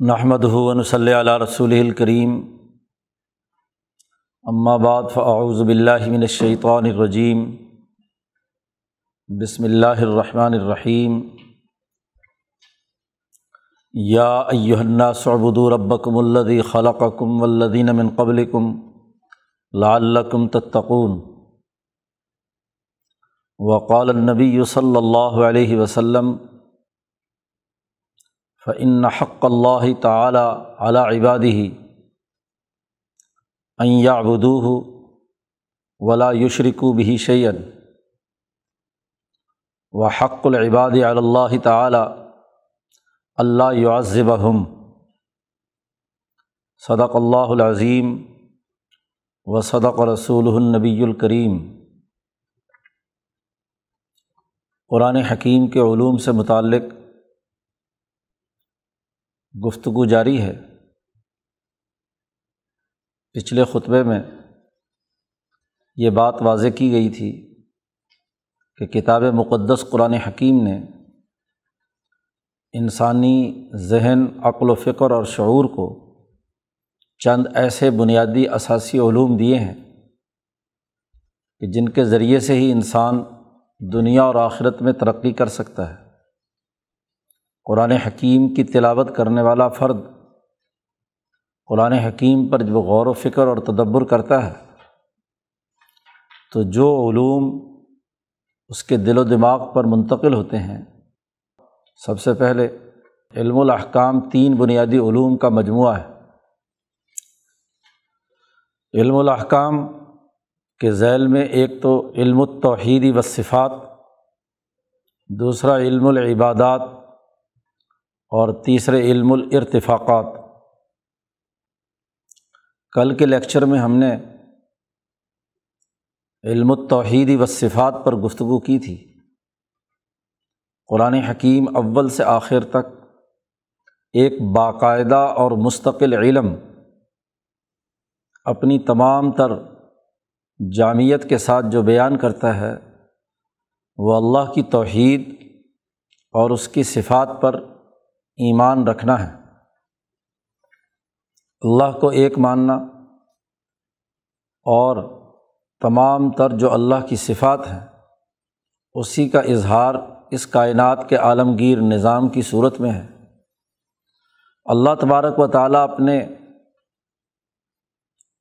نحمد ہُون صلی علیہ رسول الکریم بعد فاعوذ باللہ من الشیطان الرجیم بسم اللہ الرحمن الرحیم یا ایہا الناس اعبدوا ربکم الذی خلقکم والذین من قبلکم لعلکم تتقون. وقال النبی صلی اللہ علیہ وسلم فعن حق اللہ تعلیٰ علی عبادی بدو ولا یشرکو بھی شعین و حق العباد اللہ تعلیٰ اللہ یعذبہم صدق اللہ العظیم و صدق رسول النبی الکریم قرآن حکیم کے علوم سے متعلق گفتگو جاری ہے۔ پچھلے خطبے میں یہ بات واضح کی گئی تھی کہ کتاب مقدس قرآن حکیم نے انسانی ذہن، عقل و فکر اور شعور کو چند ایسے بنیادی اثاثی علوم دیے ہیں کہ جن کے ذریعے سے ہی انسان دنیا اور آخرت میں ترقی کر سکتا ہے۔ قرآن حکیم کی تلاوت کرنے والا فرد قرآن حکیم پر جو غور و فکر اور تدبر کرتا ہے، تو جو علوم اس کے دل و دماغ پر منتقل ہوتے ہیں، سب سے پہلے علم الاحکام تین بنیادی علوم کا مجموعہ ہے۔ علم الاحکام کے ذیل میں ایک تو علم التوحیدی و صفات دوسرا علم العبادات اور تیسرے علم الارتفاقات۔ کل کے لیکچر میں ہم نے علم التوحیدی و صفات پر گفتگو کی تھی۔ قرآن حکیم اول سے آخر تک ایک باقاعدہ اور مستقل علم اپنی تمام تر جامعت کے ساتھ جو بیان کرتا ہے، وہ اللہ کی توحید اور اس کی صفات پر ایمان رکھنا ہے۔ اللہ کو ایک ماننا اور تمام تر جو اللہ کی صفات ہیں، اسی کا اظہار اس کائنات کے عالمگیر نظام کی صورت میں ہے۔ اللہ تبارک و تعالیٰ اپنے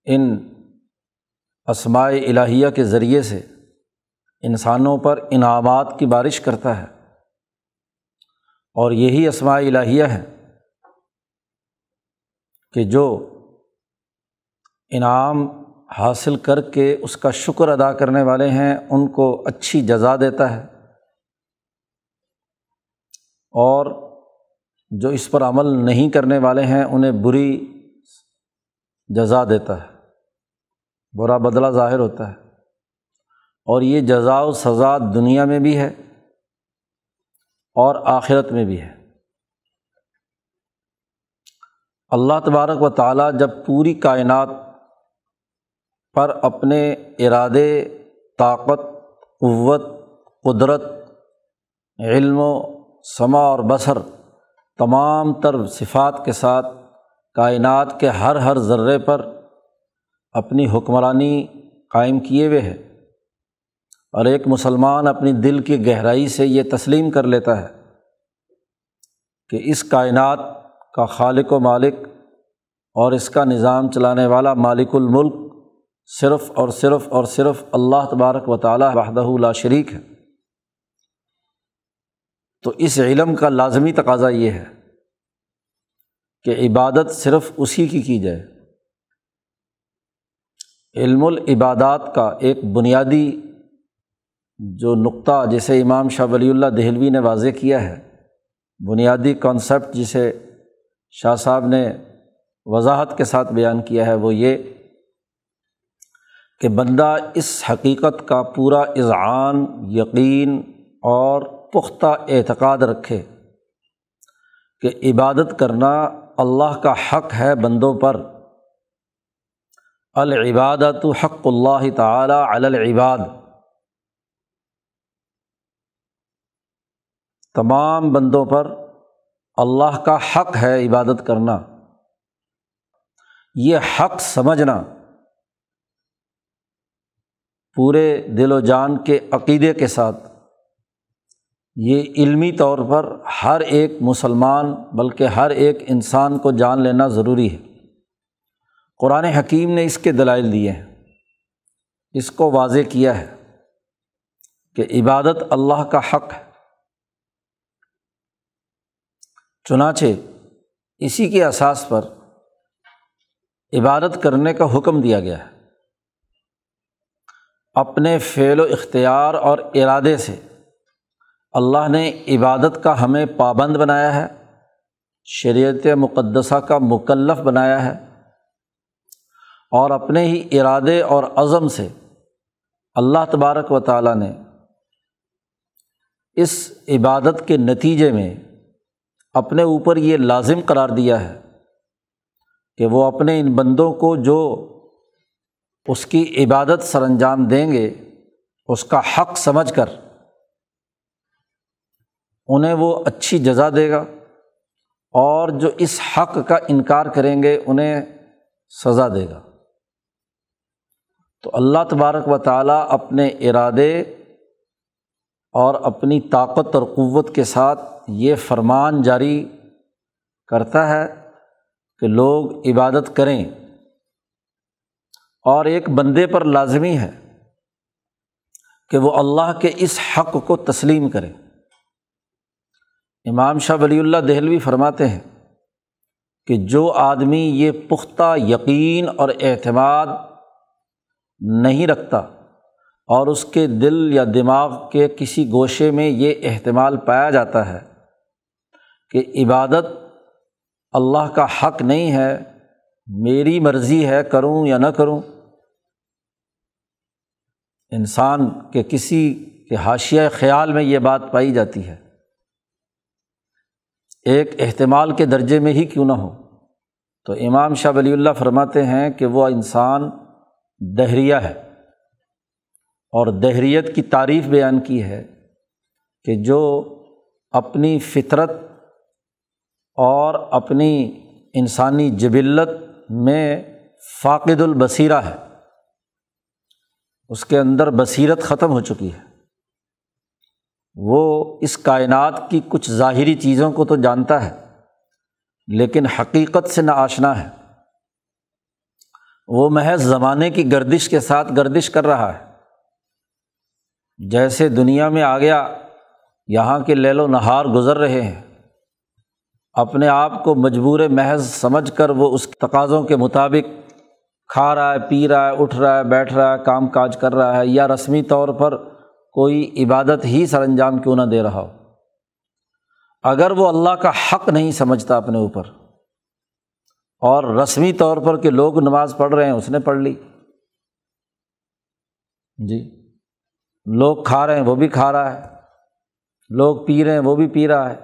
ان اسماعی الہیہ کے ذریعے سے انسانوں پر انعامات کی بارش کرتا ہے۔ اور یہی اسماء الہیہ ہے کہ جو انعام حاصل کر کے اس کا شکر ادا کرنے والے ہیں، ان کو اچھی جزا دیتا ہے۔ اور جو اس پر عمل نہیں کرنے والے ہیں، انہیں بری جزا دیتا ہے۔ برا بدلہ ظاہر ہوتا ہے۔ اور یہ جزا و سزا دنیا میں بھی ہے۔ اور آخرت میں بھی ہے۔ اللہ تبارک و تعالیٰ جب پوری کائنات پر اپنے ارادے، طاقت، قوت، قدرت، علم و سما اور بصر تمام تر صفات کے ساتھ کائنات کے ہر ہر ذرے پر اپنی حکمرانی قائم کیے ہوئے ہے اور ایک مسلمان اپنی دل کی گہرائی سے یہ تسلیم کر لیتا ہے کہ اس کائنات کا خالق و مالک اور اس کا نظام چلانے والا مالک الملک صرف اور صرف اور صرف اللہ تبارک و تعالیٰ وحدہ لا شریک ہے۔ تو اس علم کا لازمی تقاضا یہ ہے کہ عبادت صرف اسی کی کی جائے۔ علم العبادات کا ایک بنیادی جو نقطہ جسے امام شاہ ولی اللہ دہلوی نے واضح کیا ہے، بنیادی کانسیپٹ جسے شاہ صاحب نے وضاحت کے ساتھ بیان کیا ہے، وہ یہ کہ بندہ اس حقیقت کا پورا اذعان، یقین اور پختہ اعتقاد رکھے کہ عبادت کرنا اللہ کا حق ہے بندوں پر۔ العبادت حق اللہ تعالیٰ العباد۔ تمام بندوں پر اللہ کا حق ہے عبادت کرنا۔ یہ حق سمجھنا پورے دل و جان کے عقیدے کے ساتھ۔ یہ علمی طور پر ہر ایک مسلمان بلکہ ہر ایک انسان کو جان لینا ضروری ہے۔ قرآن حکیم نے اس کے دلائل دیے ہیں۔ اس کو واضح کیا ہے کہ عبادت اللہ کا حق ہے۔ چنانچہ اسی کے اساس پر عبادت کرنے کا حکم دیا گیا ہے۔ اپنے فعل و اختیار اور ارادے سے اللہ نے عبادت کا ہمیں پابند بنایا ہے، شریعت مقدسہ کا مکلف بنایا ہے اور اپنے ہی ارادے اور عزم سے اللہ تبارک و تعالیٰ نے اس عبادت کے نتیجے میں اپنے اوپر یہ لازم قرار دیا ہے کہ وہ اپنے ان بندوں کو جو اس کی عبادت سر انجام دیں گے، اس کا حق سمجھ کر انہیں وہ اچھی جزا دے گا اور جو اس حق کا انکار کریں گے، انہیں سزا دے گا۔ تو اللہ تبارک و تعالیٰ اپنے ارادے اور اپنی طاقت اور قوت کے ساتھ یہ فرمان جاری کرتا ہے کہ لوگ عبادت کریں اور ایک بندے پر لازمی ہے کہ وہ اللہ کے اس حق کو تسلیم کرے۔ امام شاہ ولی اللہ دہلوی فرماتے ہیں کہ جو آدمی یہ پختہ یقین اور اعتماد نہیں رکھتا اور اس کے دل یا دماغ کے کسی گوشے میں یہ احتمال پایا جاتا ہے کہ عبادت اللہ کا حق نہیں ہے، میری مرضی ہے، کروں یا نہ کروں۔ انسان کے کسی کے حاشیہ خیال میں یہ بات پائی جاتی ہے۔ ایک احتمال کے درجے میں ہی کیوں نہ ہو۔ تو امام شاہ ولی اللہ فرماتے ہیں کہ وہ انسان دہریہ ہے۔ اور دہریت کی تعریف بیان کی ہے کہ جو اپنی فطرت اور اپنی انسانی جبلت میں فاقد البصیرہ ہے، اس کے اندر بصیرت ختم ہو چکی ہے۔ وہ اس کائنات کی کچھ ظاہری چیزوں کو تو جانتا ہے، لیکن حقیقت سے نہ آشنا ہے۔ وہ محض زمانے کی گردش کے ساتھ گردش کر رہا ہے۔ جیسے دنیا میں آ گیا، یہاں کے لیل و نہار گزر رہے ہیں۔ اپنے آپ کو مجبور محض سمجھ کر وہ اس تقاضوں کے مطابق کھا رہا ہے، پی رہا ہے، اٹھ رہا ہے، بیٹھ رہا ہے، کام کاج کر رہا ہے، یا رسمی طور پر کوئی عبادت ہی سر انجام کیوں نہ دے رہا ہو۔ اگر وہ اللہ کا حق نہیں سمجھتا اپنے اوپر، اور رسمی طور پر کہ لوگ نماز پڑھ رہے ہیں، اس نے پڑھ لی۔ جی۔ لوگ کھا رہے ہیں، وہ بھی کھا رہا ہے۔ لوگ پی رہے ہیں، وہ بھی پی رہا ہے۔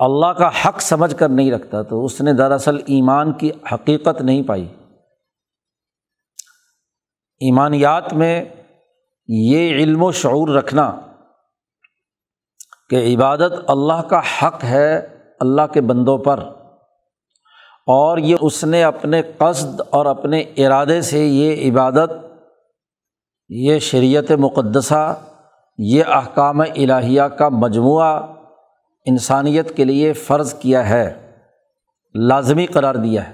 اللہ کا حق سمجھ کر نہیں رکھتا تو اس نے دراصل ایمان کی حقیقت نہیں پائی۔ ایمانیات میں یہ علم و شعور رکھنا کہ عبادت اللہ کا حق ہے اللہ کے بندوں پر، اور یہ اس نے اپنے قصد اور اپنے ارادے سے یہ عبادت یہ شریعت مقدسہ، یہ احکام الہیہ کا مجموعہ انسانیت کے لیے فرض کیا ہے، لازمی قرار دیا ہے۔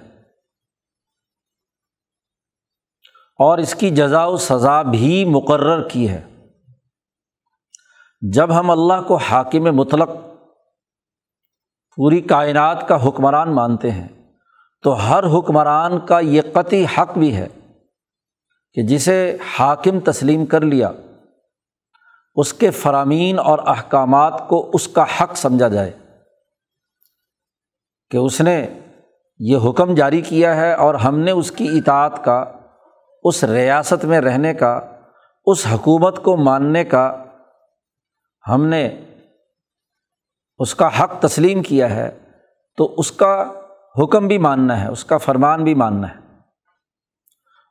اور اس کی جزا و سزا بھی مقرر کی ہے۔ جب ہم اللہ کو حاکم مطلق پوری کائنات کا حکمران مانتے ہیں، تو ہر حکمران کا یہ قطعی حق بھی ہے۔ کہ جسے حاکم تسلیم کر لیا، اس کے فرامین اور احکامات کو اس کا حق سمجھا جائے۔ کہ اس نے یہ حکم جاری کیا ہے اور ہم نے اس کی اطاعت کا، اس ریاست میں رہنے کا، اس حکومت کو ماننے کا، ہم نے اس کا حق تسلیم کیا ہے، تو اس کا حکم بھی ماننا ہے، اس کا فرمان بھی ماننا ہے۔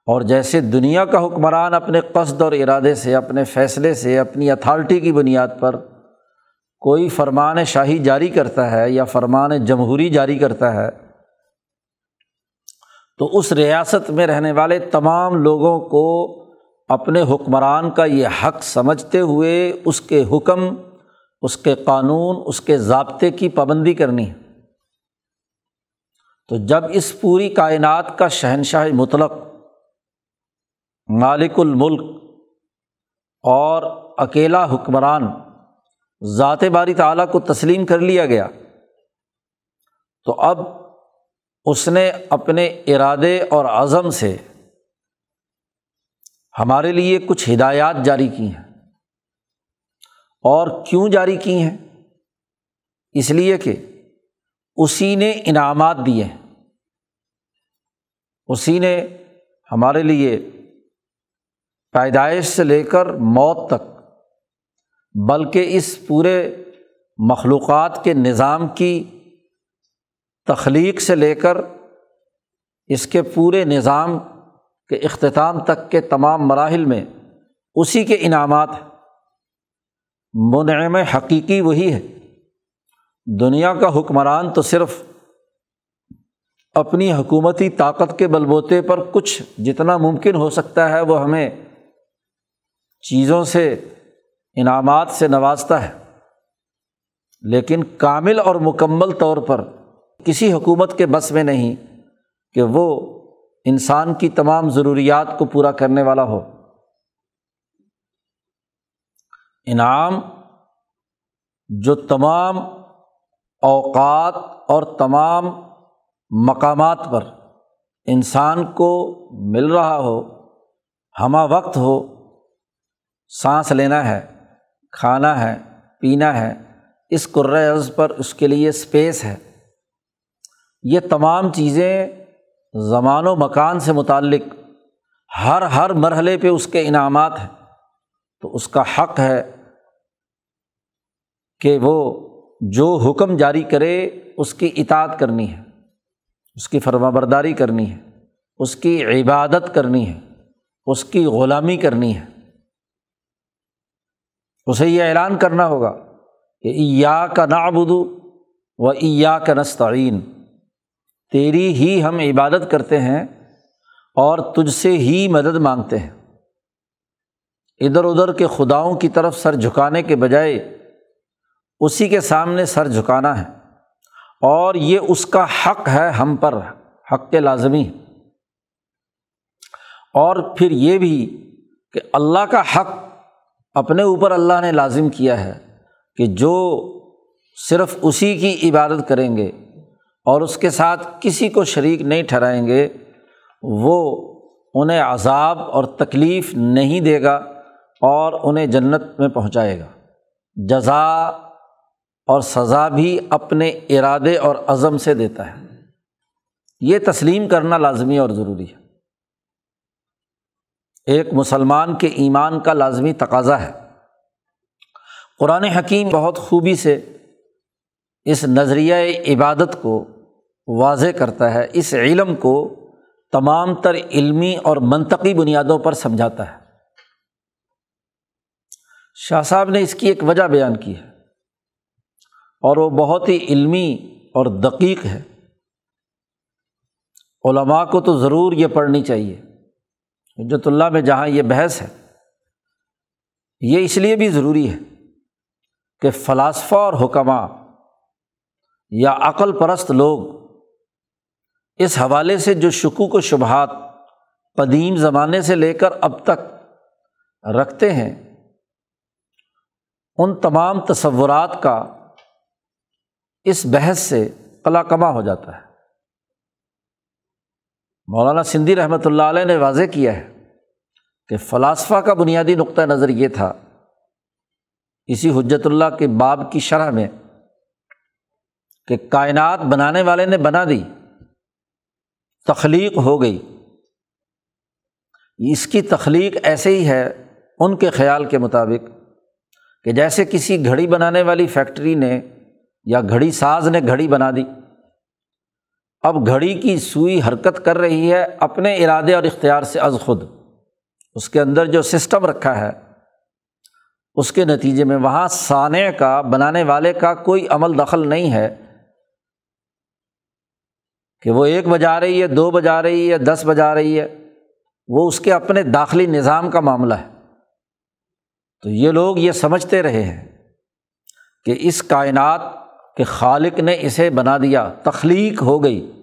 اور جیسے دنیا کا حکمران اپنے قصد اور ارادے سے، اپنے فیصلے سے، اپنی اتھارٹی کی بنیاد پر کوئی فرمان شاہی جاری کرتا ہے یا فرمان جمہوری جاری کرتا ہے، تو اس ریاست میں رہنے والے تمام لوگوں کو اپنے حکمران کا یہ حق سمجھتے ہوئے اس کے حکم، اس کے قانون، اس کے ضابطے کی پابندی کرنی ہے۔ تو جب اس پوری کائنات کا شہنشاہ مطلق مالک الملک اور اکیلا حکمران، ذات باری تعلیٰ کو تسلیم کر لیا گیا۔ تو اب اس نے اپنے ارادے اور عزم سے ہمارے لیے کچھ ہدایات جاری کی ہیں۔ اور کیوں جاری کی ہیں؟ اس لیے کہ اسی نے انعامات دیے ہیں۔ اسی نے ہمارے لیے پیدائش سے لے کر موت تک، بلکہ اس پورے مخلوقات کے نظام کی تخلیق سے لے کر اس کے پورے نظام کے اختتام تک کے تمام مراحل میں اسی کے انعامات منعم حقیقی وہی ہے۔ دنیا کا حکمران تو صرف اپنی حکومتی طاقت کے بل بوتے پر کچھ جتنا ممکن ہو سکتا ہے وہ ہمیں چیزوں سے، انعامات سے نوازتا ہے۔ لیکن کامل اور مکمل طور پر کسی حکومت کے بس میں نہیں کہ وہ انسان کی تمام ضروریات کو پورا کرنے والا ہو۔ انعام جو تمام اوقات اور تمام مقامات پر انسان کو مل رہا ہو، ہمہ وقت ہو سانس لینا ہے، کھانا ہے، پینا ہے، اس قرض پر اس کے لیے اسپیس ہے۔ یہ تمام چیزیں زمان و مکان سے متعلق ہر ہر مرحلے پہ اس کے انعامات ہیں۔ تو اس کا حق ہے کہ وہ جو حکم جاری کرے، اس کی اطاعت کرنی ہے، اس کی فرما برداری کرنی ہے، اس کی عبادت کرنی ہے، اس کی غلامی کرنی ہے۔ اسے یہ اعلان کرنا ہوگا کہ ایا کا نابدو و ایا کا نستعین، تیری ہی ہم عبادت کرتے ہیں اور تجھ سے ہی مدد مانگتے ہیں۔ ادھر ادھر کے خداؤں کی طرف سر جھکانے کے بجائے اسی کے سامنے سر جھکانا ہے اور یہ اس کا حق ہے ہم پر، حق کے لازمی۔ اور پھر یہ بھی کہ اللہ کا حق اپنے اوپر اللہ نے لازم کیا ہے کہ جو صرف اسی کی عبادت کریں گے اور اس کے ساتھ کسی کو شریک نہیں ٹھہرائیں گے، وہ انہیں عذاب اور تکلیف نہیں دے گا اور انہیں جنت میں پہنچائے گا۔ جزا اور سزا بھی اپنے ارادے اور عزم سے دیتا ہے۔ یہ تسلیم کرنا لازمی اور ضروری ہے۔ ایک مسلمان کے ایمان کا لازمی تقاضا ہے۔ قرآن حکیم بہت خوبی سے اس نظریۂ عبادت کو واضح کرتا ہے، اس علم کو تمام تر علمی اور منطقی بنیادوں پر سمجھاتا ہے۔ شاہ صاحب نے اس کی ایک وجہ بیان کی ہے اور وہ بہت ہی علمی اور دقیق ہے۔ علماء کو تو ضرور یہ پڑھنی چاہیے۔ حجت اللہ میں جہاں یہ بحث ہے، یہ اس لیے بھی ضروری ہے کہ فلاسفہ اور حکمہ یا عقل پرست لوگ اس حوالے سے جو شکوک و شبہات قدیم زمانے سے لے کر اب تک رکھتے ہیں، ان تمام تصورات کا اس بحث سے کلا کما ہو جاتا ہے۔ مولانا سندھی رحمۃ اللہ علیہ نے واضح کیا ہے کہ فلاسفہ کا بنیادی نقطۂ نظر یہ تھا، اسی حجت اللہ کے باب کی شرح میں، کہ کائنات بنانے والے نے بنا دی، تخلیق ہو گئی۔ اس کی تخلیق ایسے ہی ہے ان کے خیال کے مطابق کہ جیسے کسی گھڑی بنانے والی فیکٹری نے یا گھڑی ساز نے گھڑی بنا دی اب گھڑی کی سوئی حرکت کر رہی ہے اپنے ارادے اور اختیار سے از خود۔ اس کے اندر جو سسٹم رکھا ہے، اس کے نتیجے میں وہاں سانع کا، بنانے والے کا کوئی عمل دخل نہیں ہے۔ کہ وہ ایک بجا رہی ہے، دو بجا رہی ہے، دس بجا رہی ہے، وہ اس کے اپنے داخلی نظام کا معاملہ ہے۔ تو یہ لوگ یہ سمجھتے رہے ہیں کہ اس کائنات کے خالق نے اسے بنا دیا، تخلیق ہو گئی۔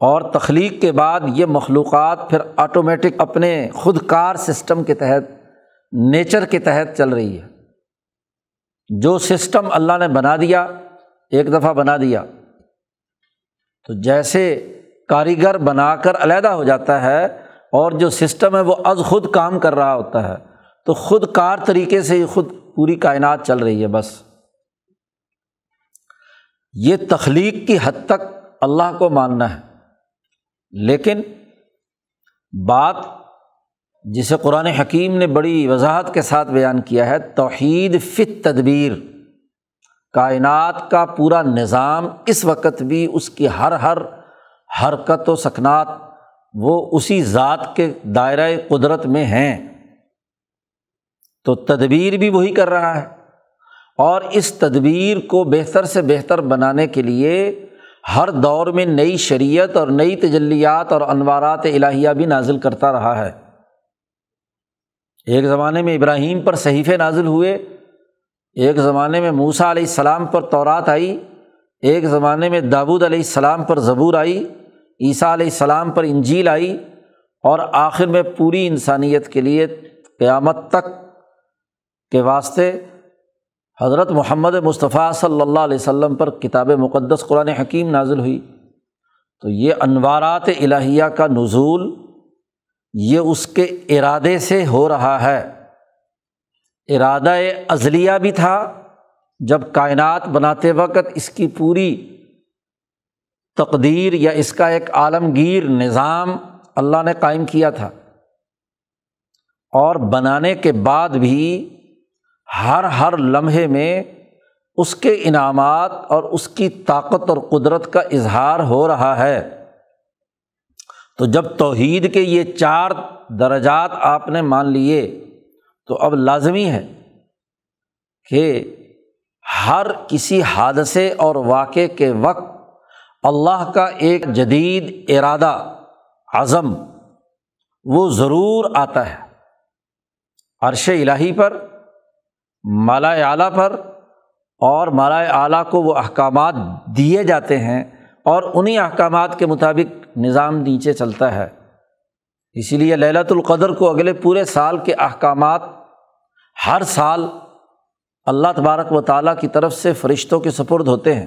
اور تخلیق کے بعد یہ مخلوقات پھر آٹومیٹک اپنے خود کار سسٹم کے تحت نیچر کے تحت چل رہی ہے۔ جو سسٹم اللہ نے بنا دیا، ایک دفعہ بنا دیا۔ تو جیسے کاریگر بنا کر علیحدہ ہو جاتا ہے اور جو سسٹم ہے وہ از خود کام کر رہا ہوتا ہے، تو خود کار طریقے سے ہی خود پوری کائنات چل رہی ہے بس۔ یہ تخلیق کی حد تک اللہ کو ماننا ہے۔ لیکن بات جسے قرآن حکیم نے بڑی وضاحت کے ساتھ بیان کیا ہے، توحید فت تدبیر کائنات کا پورا نظام اس وقت بھی اس کی ہر ہر حرکت و سکنات وہ اسی ذات کے دائرۂ قدرت میں ہیں۔ تو تدبیر بھی وہی کر رہا ہے۔ اور اس تدبیر کو بہتر سے بہتر بنانے کے لیے ہر دور میں نئی شریعت اور نئی تجلیات اور انوارات الہیہ بھی نازل کرتا رہا ہے۔ ایک زمانے میں ابراہیم پر صحیفے نازل ہوئے، ایک زمانے میں موسا علیہ السلام پر تورات آئی، ایک زمانے میں دابود علیہ السلام پر زبور آئی، عیسیٰ علیہ السلام پر انجیل آئی اور آخر میں پوری انسانیت کے لیے قیامت تک کے واسطے حضرت محمد مصطفیٰ صلی اللہ علیہ وسلم پر کتاب مقدس قرآن حکیم نازل ہوئی۔ تو یہ انوارات الہیہ کا نزول یہ اس کے ارادے سے ہو رہا ہے۔ ارادہ ازلیہ بھی تھا۔ جب کائنات بناتے وقت اس کی پوری تقدیر یا اس کا ایک عالمگیر نظام اللہ نے قائم کیا تھا۔ اور بنانے کے بعد بھی ہر ہر لمحے میں اس کے انعامات اور اس کی طاقت اور قدرت کا اظہار ہو رہا ہے۔ تو جب توحید کے یہ چار درجات آپ نے مان لیے، تو اب لازمی ہے کہ ہر کسی حادثے اور واقعے کے وقت اللہ کا ایک جدید ارادہ، عزم وہ ضرور آتا ہے۔ عرش الٰہی پر مالا اعلیٰ پر اور مالا اعلیٰ کو وہ احکامات دیے جاتے ہیں اور انہیں احکامات کے مطابق نظام نیچے چلتا ہے۔ اسی لیے للت القدر کو اگلے پورے سال کے احکامات ہر سال اللہ تبارک و تعالیٰ کی طرف سے فرشتوں کے سپرد ہوتے ہیں۔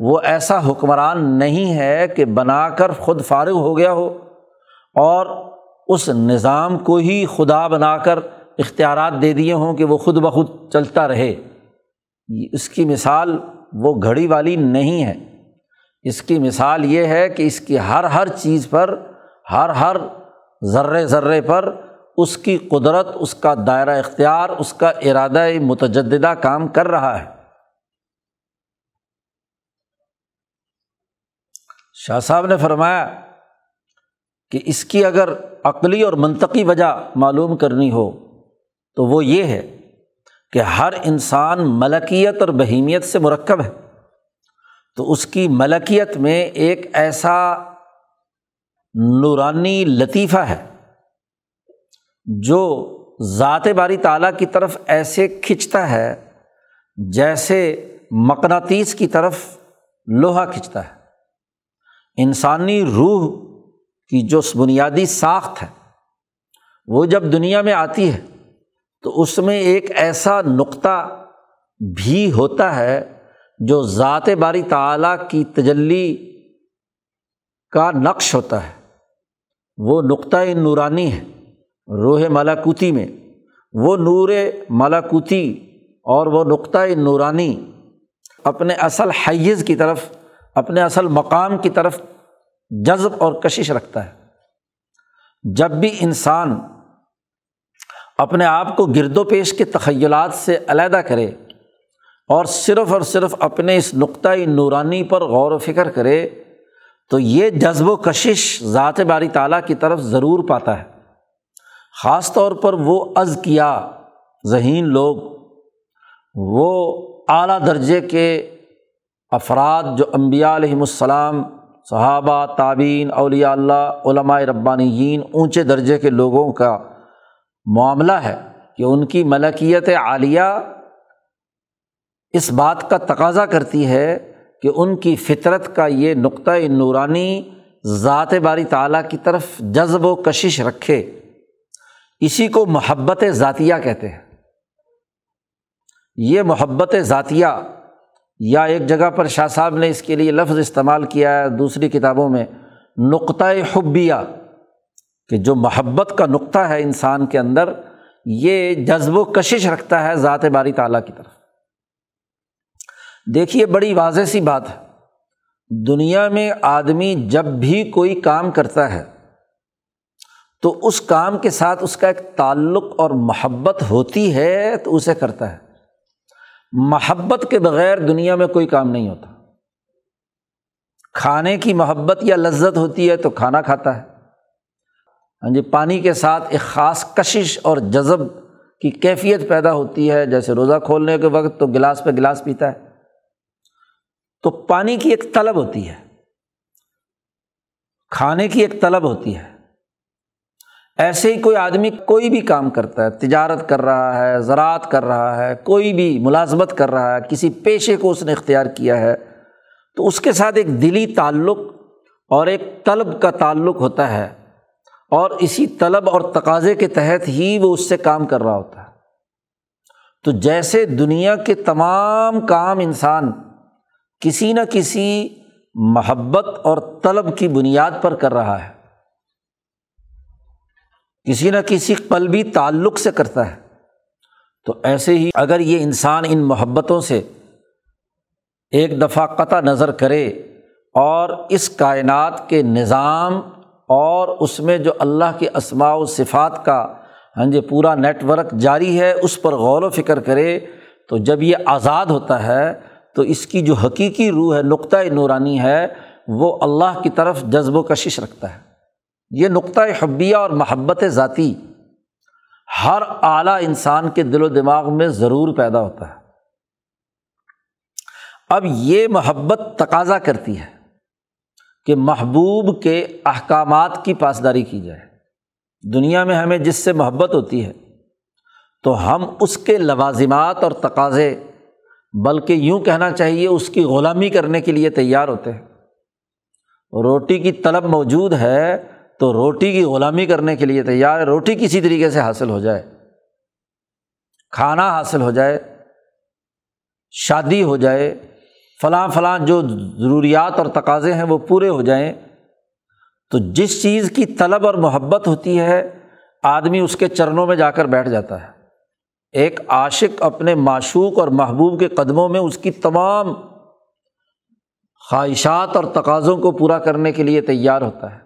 وہ ایسا حکمران نہیں ہے کہ بنا کر خود فارغ ہو گیا ہو اور اس نظام کو ہی خدا بنا کر اختیارات دے دیے ہوں کہ وہ خود بخود چلتا رہے۔ اس کی مثال وہ گھڑی والی نہیں ہے۔ اس کی مثال یہ ہے کہ اس کی ہر ہر چیز پر، ہر ہر ذرے ذرے پر اس کی قدرت، اس کا دائرہ اختیار، اس کا ارادہ متجدہ کام کر رہا ہے۔ شاہ صاحب نے فرمایا کہ اس کی اگر عقلی اور منطقی وجہ معلوم کرنی ہو تو وہ یہ ہے کہ ہر انسان ملکیت اور بہیمیت سے مرکب ہے۔ تو اس کی ملکیت میں ایک ایسا نورانی لطیفہ ہے جو ذات باری تعالیٰ کی طرف ایسے کھنچتا ہے جیسے مقناطیس کی طرف لوہا کھنچتا ہے۔ انسانی روح کی جو بنیادی ساخت ہے وہ جب دنیا میں آتی ہے تو اس میں ایک ایسا نقطہ بھی ہوتا ہے جو ذات باری تعلیٰ کی تجلی کا نقش ہوتا ہے۔ وہ نقطۂ نورانی ہے، روح ملاکوتی میں۔ وہ نور ملاکوتی اور وہ نقطۂ نورانی اپنے اصل حیض کی طرف، اپنے اصل مقام کی طرف جذب اور کشش رکھتا ہے۔ جب بھی انسان اپنے آپ کو گرد و پیش کے تخیلات سے علیحدہ کرے اور صرف اور صرف اپنے اس نقطۂ نورانی پر غور و فکر کرے تو یہ جذب و کشش ذات باری تعالیٰ کی طرف ضرور پاتا ہے۔ خاص طور پر وہ از کیا ذہین لوگ، وہ اعلیٰ درجے کے افراد جو امبیا علیہم السلام، صحابہ تعبین اولیاء اللہ، علماء ربانیین، اونچے درجے کے لوگوں کا معاملہ ہے کہ ان کی ملکیت عالیہ اس بات کا تقاضا کرتی ہے کہ ان کی فطرت کا یہ نقطۂ نورانی ذات باری تعالیٰ کی طرف جذب و کشش رکھے۔ اسی کو محبت ذاتیہ کہتے ہیں۔ یہ محبت ذاتیہ یا ایک جگہ پر شاہ صاحب نے اس کے لیے لفظ استعمال کیا ہے دوسری کتابوں میں، نقطۂ حبیہ۔ کہ جو محبت کا نقطہ ہے انسان کے اندر، یہ جذب و کشش رکھتا ہے ذات باری تعالیٰ کی طرف۔ دیکھیے، بڑی واضح سی بات ہے۔ دنیا میں آدمی جب بھی کوئی کام کرتا ہے، تو اس کام کے ساتھ اس کا ایک تعلق اور محبت ہوتی ہے تو اسے کرتا ہے۔ محبت کے بغیر دنیا میں کوئی کام نہیں ہوتا۔ کھانے کی محبت یا لذت ہوتی ہے تو کھانا کھاتا ہے۔ ہاں جی پانی کے ساتھ ایک خاص کشش اور جذب کی کیفیت پیدا ہوتی ہے۔ جیسے روزہ کھولنے کے وقت تو گلاس پہ گلاس پیتا ہے۔ تو پانی کی ایک طلب ہوتی ہے۔ کھانے کی ایک طلب ہوتی ہے۔ ایسے ہی کوئی آدمی کوئی بھی کام کرتا ہے، تجارت کر رہا ہے، زراعت کر رہا ہے، کوئی بھی ملازمت کر رہا ہے، کسی پیشے کو اس نے اختیار کیا ہے، تو اس کے ساتھ ایک دلی تعلق اور ایک طلب کا تعلق ہوتا ہے۔ اور اسی طلب اور تقاضے کے تحت ہی وہ اس سے کام کر رہا ہوتا ہے۔ تو جیسے دنیا کے تمام کام انسان کسی نہ کسی محبت اور طلب کی بنیاد پر کر رہا ہے، کسی نہ کسی قلبی تعلق سے کرتا ہے، تو ایسے ہی اگر یہ انسان ان محبتوں سے ایک دفعہ قطع نظر کرے اور اس کائنات کے نظام اور اس میں جو اللہ کے اسماع و صفات کا ہاں جی پورا نیٹ ورک جاری ہے، اس پر غور و فکر کرے تو جب یہ آزاد ہوتا ہے تو اس کی جو حقیقی روح ہے نقطۂ نورانی ہے، وہ اللہ کی طرف جذب و کشش رکھتا ہے۔ یہ نقطۂ حبیہ اور محبت ذاتی ہر اعلیٰ انسان کے دل و دماغ میں ضرور پیدا ہوتا ہے۔ اب یہ محبت تقاضا کرتی ہے۔ کہ محبوب کے احکامات کی پاسداری کی جائے۔ دنیا میں ہمیں جس سے محبت ہوتی ہے، تو ہم اس کے لوازمات اور تقاضے، بلکہ یوں کہنا چاہیے اس کی غلامی کرنے کے لیے تیار ہوتے ہیں۔ روٹی کی طلب موجود ہے، تو روٹی کی غلامی کرنے کے لیے تیار ہے۔ روٹی کسی طریقے سے حاصل ہو جائے، کھانا حاصل ہو جائے، شادی ہو جائے فلاں فلاں جو ضروریات اور تقاضے ہیں وہ پورے ہو جائیں، تو جس چیز کی طلب اور محبت ہوتی ہے، آدمی اس کے چرنوں میں جا کر بیٹھ جاتا ہے۔ ایک عاشق اپنے معشوق اور محبوب کے قدموں میں اس کی تمام خواہشات اور تقاضوں کو پورا کرنے کے لیے تیار ہوتا ہے۔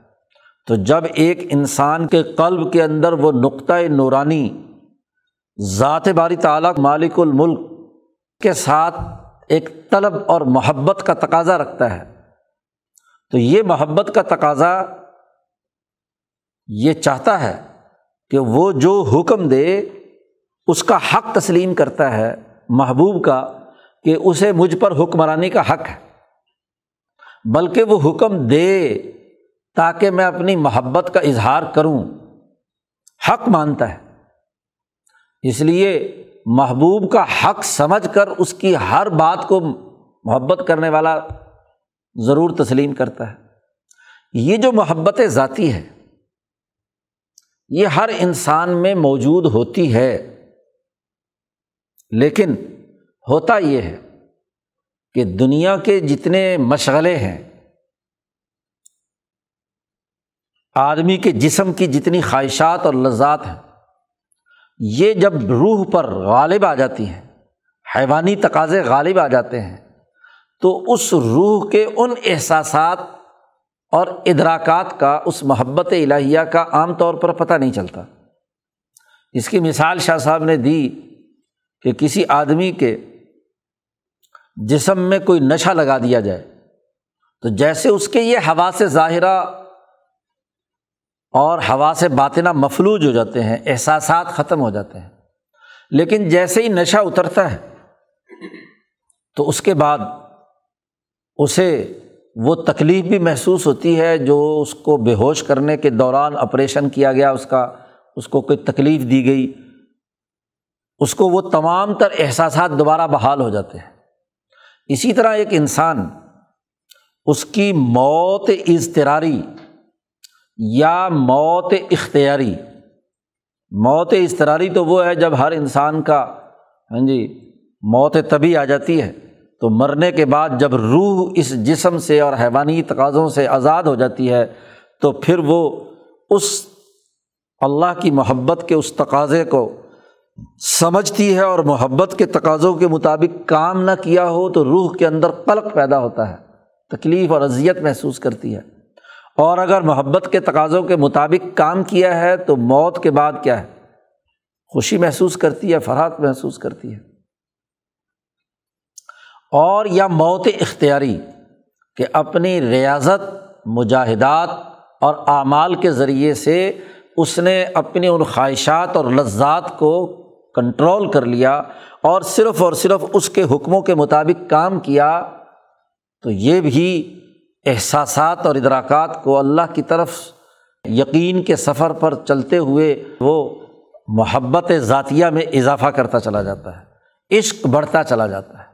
تو جب ایک انسان کے قلب کے اندر وہ نقطۂ نورانی ذات باری تعالیٰ مالک الملک کے ساتھ ایک طلب اور محبت کا تقاضا رکھتا ہے۔ تو یہ محبت کا تقاضا یہ چاہتا ہے کہ وہ جو حکم دے، اس کا حق تسلیم کرتا ہے محبوب کا کہ اسے مجھ پر حکمرانی کا حق ہے۔ بلکہ وہ حکم دے تاکہ میں اپنی محبت کا اظہار کروں، حق مانتا ہے۔ اس لیے محبوب کا حق سمجھ کر اس کی ہر بات کو محبت کرنے والا ضرور تسلیم کرتا ہے۔ یہ جو محبت ذاتی ہے، یہ ہر انسان میں موجود ہوتی ہے۔ لیکن ہوتا یہ ہے کہ دنیا کے جتنے مشغلے ہیں، آدمی کے جسم کی جتنی خواہشات اور لذات ہیں یہ جب روح پر غالب آ جاتی ہیں، حیوانی تقاضے غالب آ جاتے ہیں، تو اس روح کے ان احساسات اور ادراکات کا، اس محبت الہیہ کا عام طور پر پتہ نہیں چلتا۔ اس کی مثال شاہ صاحب نے دی کہ کسی آدمی کے جسم میں کوئی نشہ لگا دیا جائے، تو جیسے اس کے یہ ہوا سے ظاہرہ اور ہوا سے باطنا مفلوج ہو جاتے ہیں، احساسات ختم ہو جاتے ہیں۔ لیکن جیسے ہی نشہ اترتا ہے، تو اس کے بعد اسے وہ تکلیف بھی محسوس ہوتی ہے جو اس کو بے ہوش کرنے کے دوران آپریشن کیا گیا، اس کا، اس کو کوئی تکلیف دی گئی۔ اس کو وہ تمام تر احساسات دوبارہ بحال ہو جاتے ہیں۔ اسی طرح ایک انسان، اس کی موت اضطراری یا موت اختیاری۔ موت اضطراری تو وہ ہے جب ہر انسان کا ہاں جی موت طبی آ جاتی ہے۔ تو مرنے کے بعد جب روح اس جسم سے اور حیوانی تقاضوں سے آزاد ہو جاتی ہے، تو پھر وہ اس اللہ کی محبت کے اس تقاضے کو سمجھتی ہے اور محبت کے تقاضوں کے مطابق کام نہ کیا ہو تو روح کے اندر قلق پیدا ہوتا ہے، تکلیف اور اذیت محسوس کرتی ہے۔ اور اگر محبت کے تقاضوں کے مطابق کام کیا ہے تو موت کے بعد کیا ہے؟ خوشی محسوس کرتی ہے، فرحت محسوس کرتی ہے۔ اور یا موت اختیاری کہ اپنی ریاضت، مجاہدات اور اعمال کے ذریعے سے اس نے اپنی ان خواہشات اور لذات کو کنٹرول کر لیا اور صرف اور صرف اس کے حکموں کے مطابق کام کیا تو یہ بھی احساسات اور ادراکات کو اللہ کی طرف یقین کے سفر پر چلتے ہوئے وہ محبت ذاتیہ میں اضافہ کرتا چلا جاتا ہے، عشق بڑھتا چلا جاتا ہے۔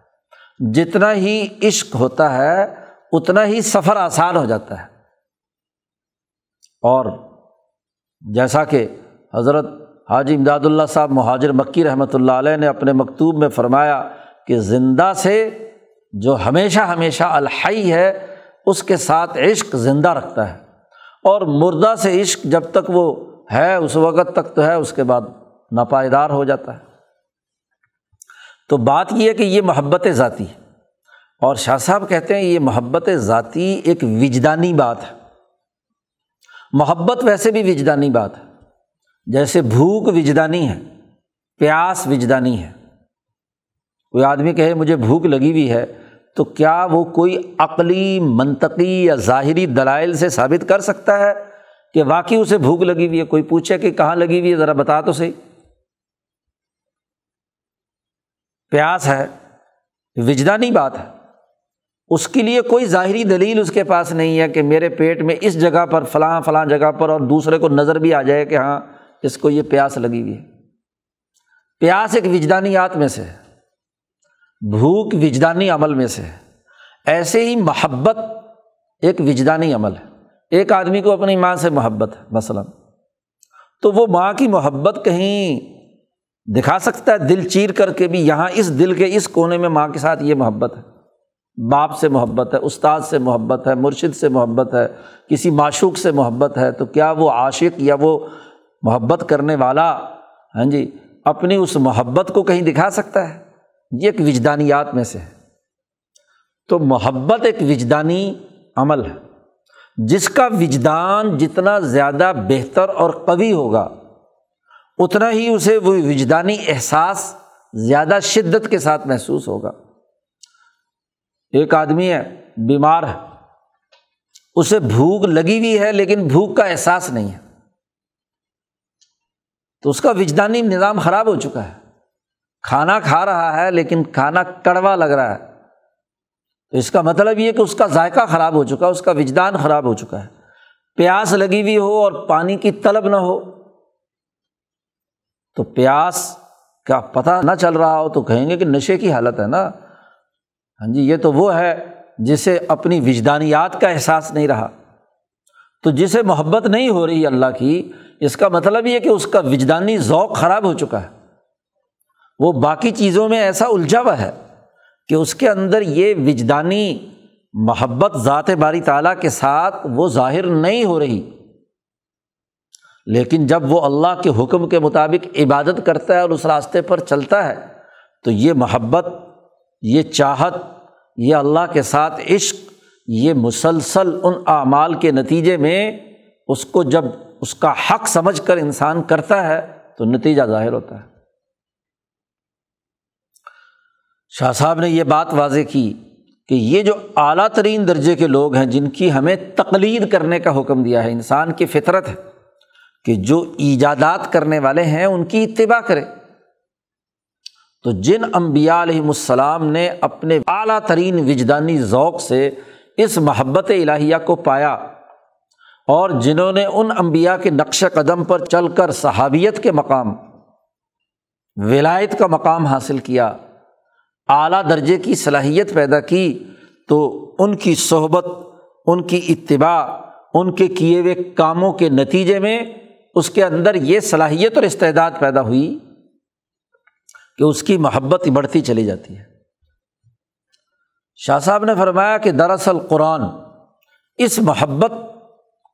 جتنا ہی عشق ہوتا ہے، اتنا ہی سفر آسان ہو جاتا ہے۔ اور جیسا کہ حضرت حاجی امداد اللہ صاحب، مہاجر مکی رحمۃ اللہ علیہ نے اپنے مکتوب میں فرمایا کہ زندہ سے جو ہمیشہ ہمیشہ الحی ہے اس کے ساتھ عشق زندہ رکھتا ہے اور مردہ سے عشق جب تک وہ ہے، اس وقت تک تو ہے، اس کے بعد ناپائیدار ہو جاتا ہے۔ تو بات یہ ہے کہ یہ محبت ذاتی ہے۔ اور شاہ صاحب کہتے ہیں یہ محبت ذاتی ایک وجدانی بات ہے۔ محبت ویسے بھی وجدانی بات ہے۔ جیسے بھوک وجدانی ہے، پیاس وجدانی ہے۔ کوئی آدمی کہے، مجھے بھوک لگی ہوئی ہے تو کیا وہ کوئی عقلی، منطقی یا ظاہری دلائل سے ثابت کر سکتا ہے کہ واقعی اسے بھوک لگی ہوئی ہے، کوئی پوچھے کہ کہاں لگی ہوئی ہے؟ ذرا بتا تو صحیح۔ پیاس ہے، وجدانی بات ہے۔ اس کے لیے کوئی ظاہری دلیل اس کے پاس نہیں ہے کہ میرے پیٹ میں اس جگہ پر، فلاں فلاں جگہ پر اور دوسرے کو نظر بھی آ جائے کہ ہاں اس کو یہ پیاس لگی ہوئی ہے۔ پیاس ایک وجدانیات میں سے ہے۔ بھوک وجدانی عمل میں سے ایسے ہی محبت ایک وجدانی عمل ہے۔ ایک آدمی کو اپنی ماں سے محبت ہے، مثلاً۔ تو وہ ماں کی محبت کہیں دکھا سکتا ہے، دل چیر کر کے بھی یہاں اس دل کے اس کونے میں ماں کے ساتھ یہ محبت ہے۔ باپ سے محبت ہے، استاد سے محبت ہے، مرشد سے محبت ہے، کسی معشوق سے محبت ہے۔ تو کیا وہ عاشق یا وہ محبت کرنے والا ہاں جی اپنی اس محبت کو کہیں دکھا سکتا ہے؟ یہ ایک وجدانیات میں سے ہے۔ تو محبت ایک وجدانی عمل ہے۔ جس کا وجدان جتنا زیادہ بہتر اور قوی ہوگا، اتنا ہی اسے وہ وجدانی احساس زیادہ شدت کے ساتھ محسوس ہوگا۔ ایک آدمی ہے، بیمار ہے۔ اسے بھوک لگی ہوئی ہے، لیکن بھوک کا احساس نہیں ہے۔ تو اس کا وجدانی نظام خراب ہو چکا ہے۔ کھانا کھا رہا ہے لیکن کھانا کڑوا لگ رہا ہے۔ تو اس کا مطلب یہ کہ اس کا ذائقہ خراب ہو چکا ہے، اس کا وجدان خراب ہو چکا ہے۔ پیاس لگی ہوئی ہو اور پانی کی طلب نہ ہو۔ تو پیاس کا پتہ نہ چل رہا ہو تو کہیں گے کہ نشے کی حالت ہے نا۔ ہاں جی یہ تو وہ ہے جسے اپنی وجدانیات کا احساس نہیں رہا۔ تو جسے محبت نہیں ہو رہی اللہ کی، اس کا مطلب یہ کہ اس کا وجدانی ذوق خراب ہو چکا ہے۔ وہ باقی چیزوں میں ایسا الجھا ہوا ہے کہ اس کے اندر یہ وجدانی محبت ذات باری تعالیٰ کے ساتھ وہ ظاہر نہیں ہو رہی۔ لیکن جب وہ اللہ کے حکم کے مطابق عبادت کرتا ہے اور اس راستے پر چلتا ہے، تو یہ محبت، یہ چاہت، یہ اللہ کے ساتھ عشق، یہ مسلسل ان اعمال کے نتیجے میں اس کو جب اس کا حق سمجھ کر انسان کرتا ہے، تو نتیجہ ظاہر ہوتا ہے۔ شاہ صاحب نے یہ بات واضح کی کہ یہ جو اعلیٰ ترین درجے کے لوگ ہیں جن کی ہمیں تقلید کرنے کا حکم دیا ہے، انسان کی فطرت ہے کہ جو ایجادات کرنے والے ہیں ان کی اتباع کرے۔ تو جن امبیا علیہم السلام نے اپنے اعلیٰ ترین وجدانی ذوق سے اس محبت الہیہ کو پایا اور جنہوں نے ان امبیا کے نقش قدم پر چل کر صحابیت کے مقام، ولایت کا مقام حاصل کیا اعلیٰ درجے کی صلاحیت پیدا کی تو ان کی صحبت، ان کی اتباع، ان کے کیے ہوئے کاموں کے نتیجے میں اس کے اندر یہ صلاحیت اور استعداد پیدا ہوئی کہ اس کی محبت بڑھتی چلی جاتی ہے۔ شاہ صاحب نے فرمایا کہ دراصل قرآن اس محبت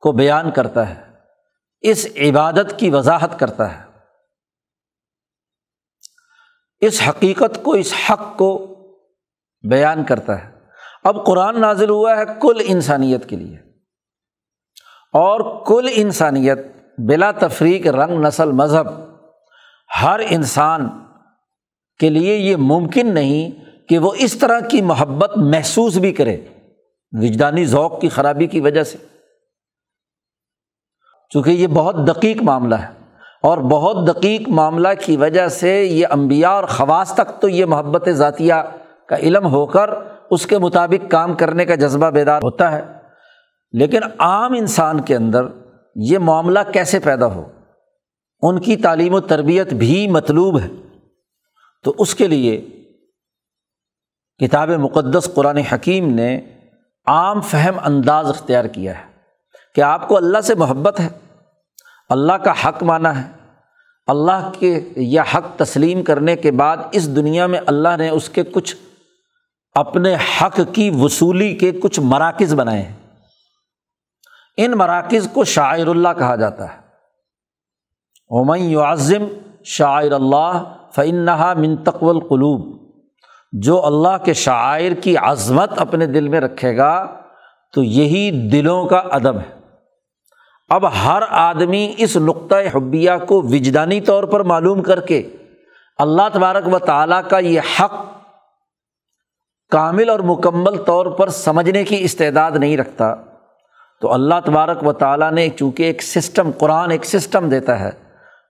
کو بیان کرتا ہے، اس عبادت کی وضاحت کرتا ہے۔ اس حقیقت کو، اس حق کو بیان کرتا ہے۔ اب قرآن نازل ہوا ہے کل انسانیت کے لیے۔ اور کل انسانیت بلا تفریق رنگ، نسل، مذہب، ہر انسان کے لیے یہ ممکن نہیں کہ وہ اس طرح کی محبت محسوس بھی کرے، وجدانی ذوق کی خرابی کی وجہ سے۔ چونکہ یہ بہت دقیق معاملہ ہے۔ اور بہت دقیق معاملہ کی وجہ سے یہ امبیا اور خواص تک تو یہ محبت ذاتیہ کا علم ہو کر اس کے مطابق کام کرنے کا جذبہ بیدار ہوتا ہے۔ لیکن عام انسان کے اندر یہ معاملہ کیسے پیدا ہو؟ ان کی تعلیم و تربیت بھی مطلوب ہے۔ تو اس کے لیے کتاب مقدس قرآن حکیم نے عام فہم انداز اختیار کیا ہے کہ آپ کو اللہ سے محبت ہے، اللہ کا حق مانا ہے اللہ کے یہ حق تسلیم کرنے کے بعد اس دنیا میں اللہ نے اس کے کچھ اپنے حق کی وصولی کے کچھ مراکز بنائے ہیں۔ ان مراکز کو شاعر اللہ کہا جاتا ہے۔ اومن عظم شاعر اللہ فنحا منتقو القلوب۔ جو اللہ کے شاعر کی عظمت اپنے دل میں رکھے گا تو یہی دلوں کا ادب ہے۔ اب ہر آدمی اس نقطۂ حبیہ کو وجدانی طور پر معلوم کر کے اللہ تبارک و تعالیٰ کا یہ حق کامل اور مکمل طور پر سمجھنے کی استعداد نہیں رکھتا، تو اللہ تبارک و تعالیٰ نے چونکہ ایک سسٹم، قرآن ایک سسٹم دیتا ہے،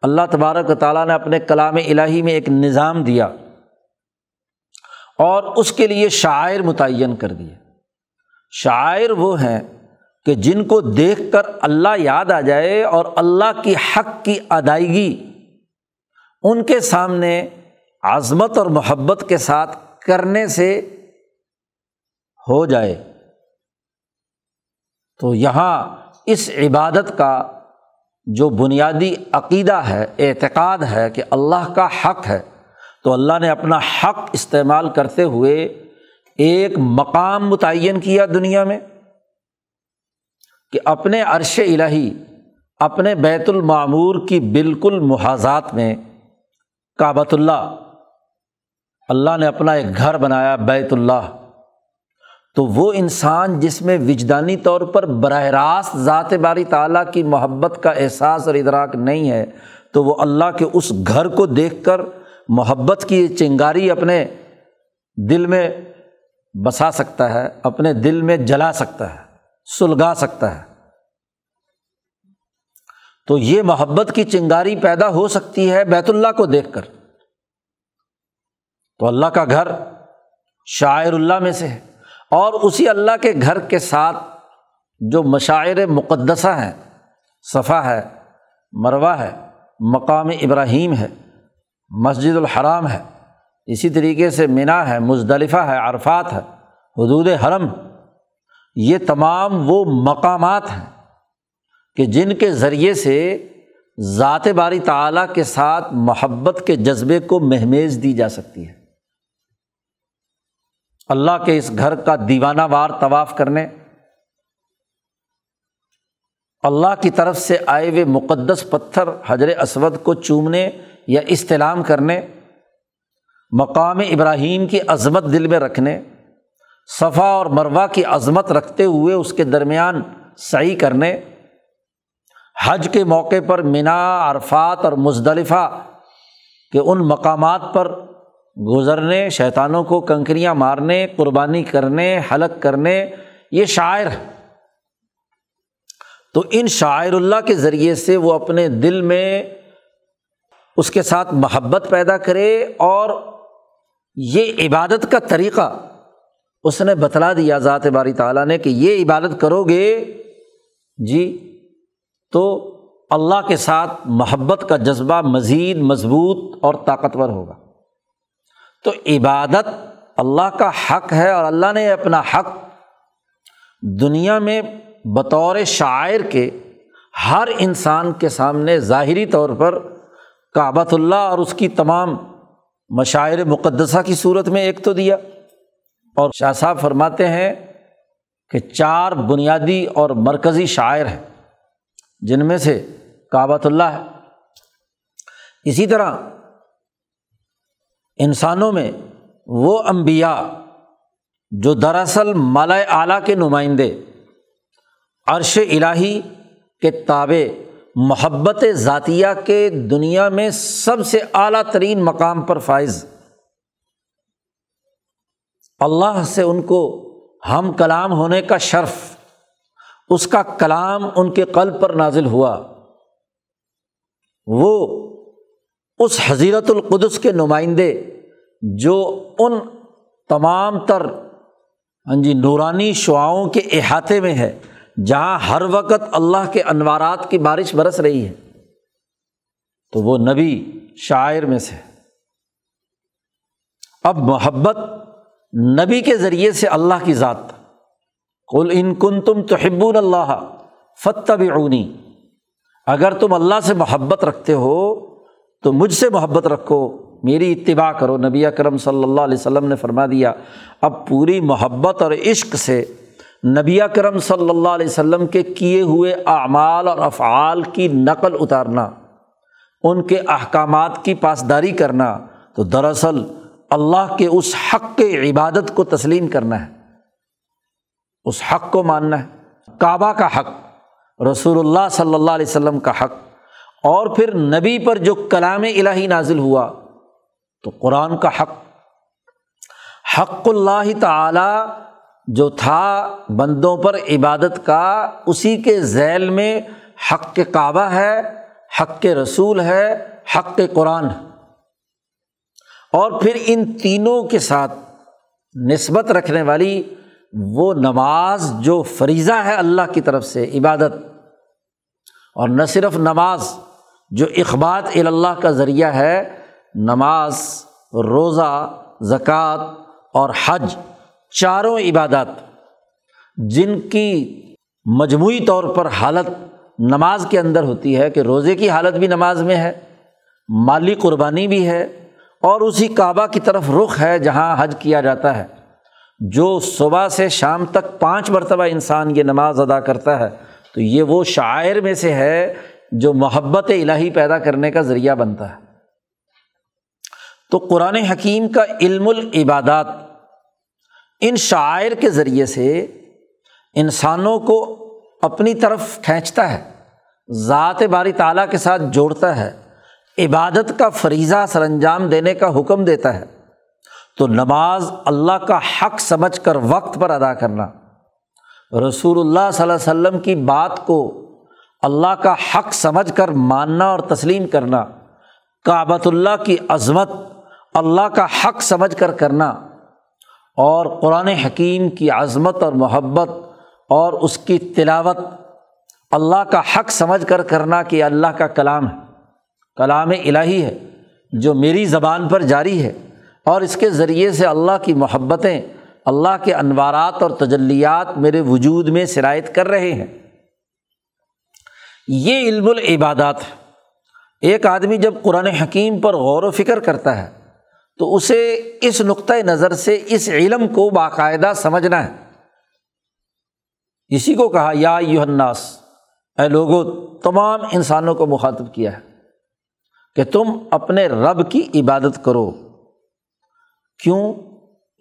اللہ تبارک و تعالیٰ نے اپنے کلام الہی میں ایک نظام دیا اور اس کے لیے شاعر متعین کر دیے۔ شاعر وہ ہیں کہ جن کو دیکھ کر اللہ یاد آ جائے اور اللہ کی حق کی ادائیگی ان کے سامنے عظمت اور محبت کے ساتھ کرنے سے ہو جائے۔ تو یہاں اس عبادت کا جو بنیادی عقیدہ ہے، اعتقاد ہے کہ اللہ کا حق ہے، تو اللہ نے اپنا حق استعمال کرتے ہوئے ایک مقام متعین کیا دنیا میں۔ کہ اپنے عرش الہی، اپنے بیت المعمور کی بالکل محاذات میں کعبۃ اللہ اللہ نے اپنا ایک گھر بنایا بیت اللہ۔ تو وہ انسان جس میں وجدانی طور پر براہ راست ذات باری تعالیٰ کی محبت کا احساس اور ادراک نہیں ہے، تو وہ اللہ کے اس گھر کو دیکھ کر محبت کی چنگاری اپنے دل میں بسا سکتا ہے، اپنے دل میں جلا سکتا ہے۔ سلگا سکتا ہے۔ تو یہ محبت کی چنگاری پیدا ہو سکتی ہے بیت اللہ کو دیکھ کر۔ تو اللہ کا گھر شاعر اللہ میں سے ہے۔ اور اسی اللہ کے گھر کے ساتھ جو مشاعر مقدسہ ہیں، صفا ہے مروا ہے، مقام ابراہیم ہے، مسجد الحرام ہے، اسی طریقے سے منا ہے، مزدلفہ ہے، عرفات ہے، حدود حرم یہ تمام وہ مقامات ہیں کہ جن کے ذریعے سے ذات باری تعلیٰ کے ساتھ محبت کے جذبے کو مہمیز دی جا سکتی ہے۔ اللہ کے اس گھر کا دیوانہ وار طواف کرنے، اللہ کی طرف سے آئے ہوئے مقدس پتھر حضر اسود کو چومنے یا استعلام کرنے، مقام ابراہیم کی عظمت دل میں رکھنے صفا اور مروا کی عظمت رکھتے ہوئے اس کے درمیان صحیح کرنے۔ حج کے موقع پر منا عرفات اور مزدلفہ کے ان مقامات پر گزرنے، شیطانوں کو کنکریاں مارنے، قربانی کرنے، حلق کرنے، یہ شاعر ہے۔ تو ان شاعر اللہ کے ذریعے سے وہ اپنے دل میں اس کے ساتھ محبت پیدا کرے اور یہ عبادت کا طریقہ اس نے بتلا دیا ذات باری تعالیٰ نے کہ یہ عبادت کرو گے۔ جی تو اللہ کے ساتھ محبت کا جذبہ مزید مضبوط اور طاقتور ہوگا۔ تو عبادت اللہ کا حق ہے اور اللہ نے اپنا حق دنیا میں بطور شاعر کے ہر انسان کے سامنے ظاہری طور پر کعبۃ اللہ اور اس کی تمام مشاعر مقدسہ کی صورت میں ایک تو دیا۔ اور شاہ صاحب فرماتے ہیں کہ چار بنیادی اور مرکزی شاعر ہیں، جن میں سے کعبۃ اللہ ہے۔ اسی طرح انسانوں میں وہ انبیاء جو دراصل مالا اعلیٰ کے نمائندے، عرش الٰہی کے تابع، محبت ذاتیہ کے دنیا میں سب سے اعلیٰ ترین مقام پر فائز۔ اللہ سے ان کو ہم کلام ہونے کا شرف، اس کا کلام ان کے قلب پر نازل ہوا۔ وہ اس حضیرت القدس کے نمائندے جو ان تمام تر ہاں جی نورانی شعاؤں کے احاطے میں ہے، جہاں ہر وقت اللہ کے انوارات کی بارش برس رہی ہے۔ تو وہ نبی شاعر میں سے۔ اب محبت نبی کے ذریعے سے اللہ کی ذات۔ کل ان کن تم تو ہبون اللہ فتب اگر تم اللہ سے محبت رکھتے ہو، تو مجھ سے محبت رکھو۔ میری اتباع کرو۔ نبی اکرم صلی اللہ علیہ وسلم نے فرما دیا، اب پوری محبت اور عشق سے نبی اکرم صلی اللہ علیہ وسلم کے کیے ہوئے اعمال اور افعال کی نقل اتارنا، ان کے احکامات کی پاسداری کرنا، تو دراصل اللہ کے اس حق کے عبادت کو تسلیم کرنا ہے۔ اس حق کو ماننا ہے۔ کعبہ کا حق، رسول اللہ صلی اللہ علیہ وسلم کا حق۔ اور پھر نبی پر جو کلام الہی نازل ہوا، تو قرآن کا حق۔ حق اللہ تعالیٰ جو تھا بندوں پر عبادت کا، اسی کے ذیل میں حق کے کعبہ ہے، حق کے رسول ہے، حق کے قرآن ہے۔ اور پھر ان تینوں کے ساتھ نسبت رکھنے والی وہ نماز جو فریضہ ہے اللہ کی طرف سے، عبادت۔ اور نہ صرف نماز، جو اخبات اللہ کا ذریعہ ہے، نماز، روزہ، زکوٰۃ اور حج، چاروں عبادات۔ جن کی مجموعی طور پر حالت نماز کے اندر ہوتی ہے کہ روزے کی حالت بھی نماز میں ہے، مالی قربانی بھی ہے اور اسی کعبہ کی طرف رخ ہے جہاں حج کیا جاتا ہے۔ جو صبح سے شام تک پانچ مرتبہ انسان یہ نماز ادا کرتا ہے، تو یہ وہ شاعر میں سے ہے جو محبت الہی پیدا کرنے کا ذریعہ بنتا ہے۔ تو قرآن حکیم کا علم العبادات، ان شاعر کے ذریعے سے انسانوں کو اپنی طرف کھینچتا ہے، ذات باری تعالیٰ کے ساتھ جوڑتا ہے۔ عبادت کا فریضہ سر انجام دینے کا حکم دیتا ہے، تو نماز اللہ کا حق سمجھ کر وقت پر ادا کرنا۔ رسول اللہ صلی اللہ علیہ وسلم کی بات کو اللہ کا حق سمجھ کر ماننا اور تسلیم کرنا، کعبۃ اللہ کی عظمت اللہ کا حق سمجھ کر کرنا اور قرآن حکیم کی عظمت اور محبت اور اس کی تلاوت اللہ کا حق سمجھ کر کرنا کہ اللہ کا کلام ہے۔ کلام الہی ہے، جو میری زبان پر جاری ہے، اور اس کے ذریعے سے اللہ کی محبتیں، اللہ کے انوارات اور تجلیات میرے وجود میں شرائط کر رہے ہیں۔ یہ علم العبادات ہے۔ ایک آدمی جب قرآن حکیم پر غور و فکر کرتا ہے، تو اسے اس نقطۂ نظر سے اس علم کو باقاعدہ سمجھنا ہے۔ اسی کو کہا، یا یوہناس اے لوگوں تمام انسانوں کو مخاطب کیا ہے۔ کہ تم اپنے رب کی عبادت کرو۔ کیوں؟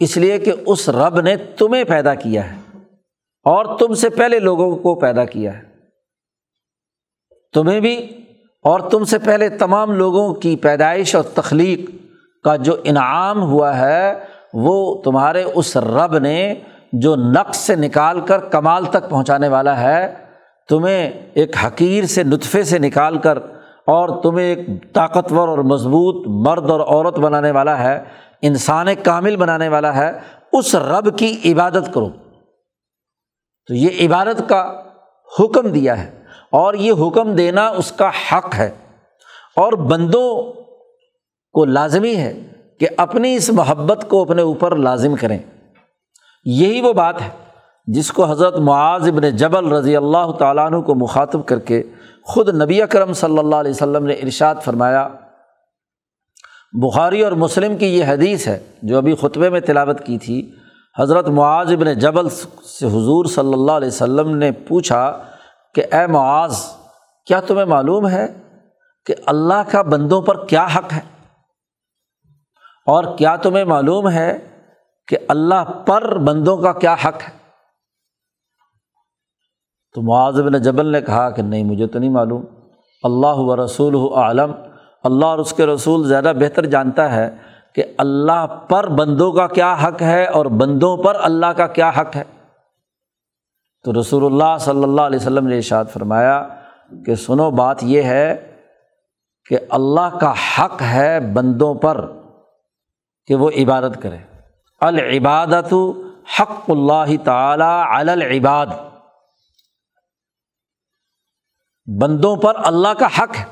اس لیے کہ اس رب نے تمہیں پیدا کیا ہے اور تم سے پہلے لوگوں کو پیدا کیا ہے۔ تمہیں بھی اور تم سے پہلے تمام لوگوں کی پیدائش اور تخلیق کا جو انعام ہوا ہے، وہ تمہارے اس رب نے جو نقص سے نکال کر کمال تک پہنچانے والا ہے، تمہیں ایک حقیر سے نطفے سے نکال کر اور تمہیں ایک طاقتور اور مضبوط مرد اور عورت بنانے والا ہے، انسان کامل بنانے والا ہے، اس رب کی عبادت کرو۔ تو یہ عبادت کا حکم دیا ہے اور یہ حکم دینا اس کا حق ہے۔ اور بندوں کو لازمی ہے کہ اپنی اس محبت کو اپنے اوپر لازم کریں۔ یہی وہ بات ہے جس کو حضرت معاذ ابن جبل رضی اللہ تعالیٰ عنہ کو مخاطب کر کے خود نبی اکرم صلی اللہ علیہ وسلم نے ارشاد فرمایا، بخاری اور مسلم کی یہ حدیث ہے، جو ابھی خطبے میں تلاوت کی تھی، حضرت معاذ ابن جبل سے حضور صلی اللہ علیہ وسلم نے پوچھا کہ، اے معاذ، کیا تمہیں معلوم ہے کہ اللہ کا بندوں پر کیا حق ہے؟ اور کیا تمہیں معلوم ہے کہ اللہ پر بندوں کا کیا حق ہے؟ تو معاذ بن جبل نے کہا کہ نہیں، مجھے تو نہیں معلوم۔ اللہ و رسول عالم اللہ اور اس کے رسول زیادہ بہتر جانتا ہے کہ اللہ پر بندوں کا کیا حق ہے اور بندوں پر اللہ کا کیا حق ہے۔ تو رسول اللہ صلی اللہ علیہ وسلم نے ارشاد فرمایا کہ سنو، بات یہ ہے کہ اللہ کا حق ہے بندوں پر کہ وہ عبادت کرے۔ العبادت حق اللہ تعالی العباد۔ بندوں پر اللہ کا حق ہے۔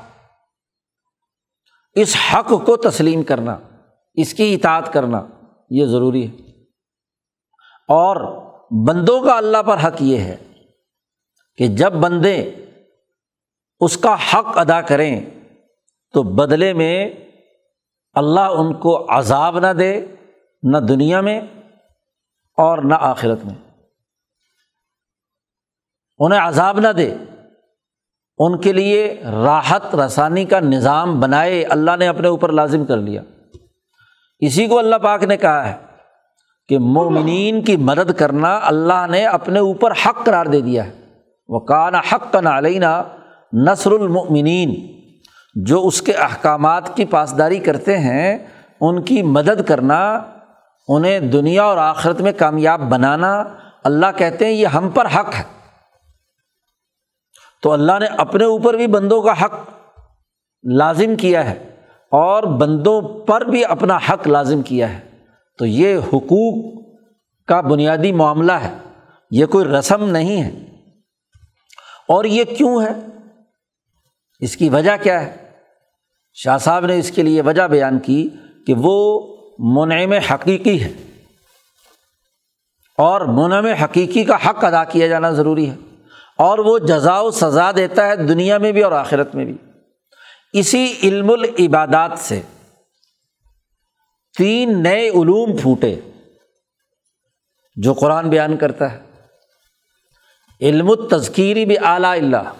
اس حق کو تسلیم کرنا، اس کی اطاعت کرنا یہ ضروری ہے۔ اور بندوں کا اللہ پر حق یہ ہے کہ جب بندے اس کا حق ادا کریں تو بدلے میں اللہ ان کو عذاب نہ دے، نہ دنیا میں اور نہ آخرت میں۔ انہیں عذاب نہ دے۔ ان کے لیے راحت رسانی کا نظام بنائے، اللہ نے اپنے اوپر لازم کر لیا۔ اسی کو اللہ پاک نے کہا ہے کہ مومنین کی مدد کرنا اللہ نے اپنے اوپر حق قرار دے دیا ہے۔ وہ کانا حق کا نعلینہ نثر المنین جو اس کے احکامات کی پاسداری کرتے ہیں، ان کی مدد کرنا، انہیں دنیا اور آخرت میں کامیاب بنانا، اللہ کہتے ہیں یہ ہم پر حق ہے۔ تو اللہ نے اپنے اوپر بھی بندوں کا حق لازم کیا ہے اور بندوں پر بھی اپنا حق لازم کیا ہے۔ تو یہ حقوق کا بنیادی معاملہ ہے۔ یہ کوئی رسم نہیں ہے۔ اور یہ کیوں ہے؟ اس کی وجہ کیا ہے؟ شاہ صاحب نے اس کے لیے وجہ بیان کی کہ وہ منعم حقیقی ہے۔ اور منعم حقیقی کا حق ادا کیا جانا ضروری ہے۔ اور وہ جزا و سزا دیتا ہے دنیا میں بھی اور آخرت میں بھی۔ اسی علم العبادات سے تین نئے علوم پھوٹے جو قرآن بیان کرتا ہے۔ علم التذکیری بھی اعلیٰ اللہ۔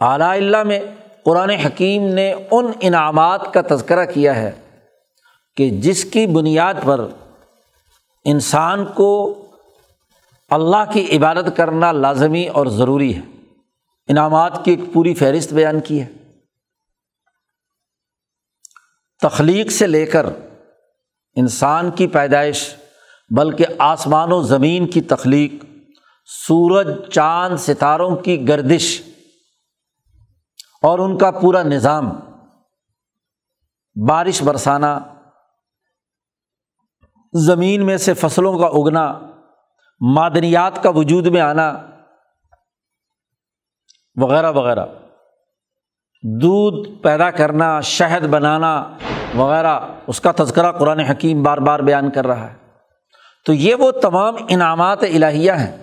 اعلیٰ اللہ میں قرآن حکیم نے ان انعامات کا تذکرہ کیا ہے کہ جس کی بنیاد پر انسان کو اللہ کی عبادت کرنا لازمی اور ضروری ہے۔ انعامات کی ایک پوری فہرست بیان کی ہے۔ تخلیق سے لے کر انسان کی پیدائش، بلکہ آسمان و زمین کی تخلیق، سورج، چاند، ستاروں کی گردش اور ان کا پورا نظام، بارش برسانا، زمین میں سے فصلوں کا اگنا معدنیات کا وجود میں آنا، وغیرہ وغیرہ۔ دودھ پیدا کرنا، شہد بنانا، وغیرہ۔ اس کا تذکرہ قرآن حکیم بار بار بیان کر رہا ہے۔ تو یہ وہ تمام انعامات الہیہ ہیں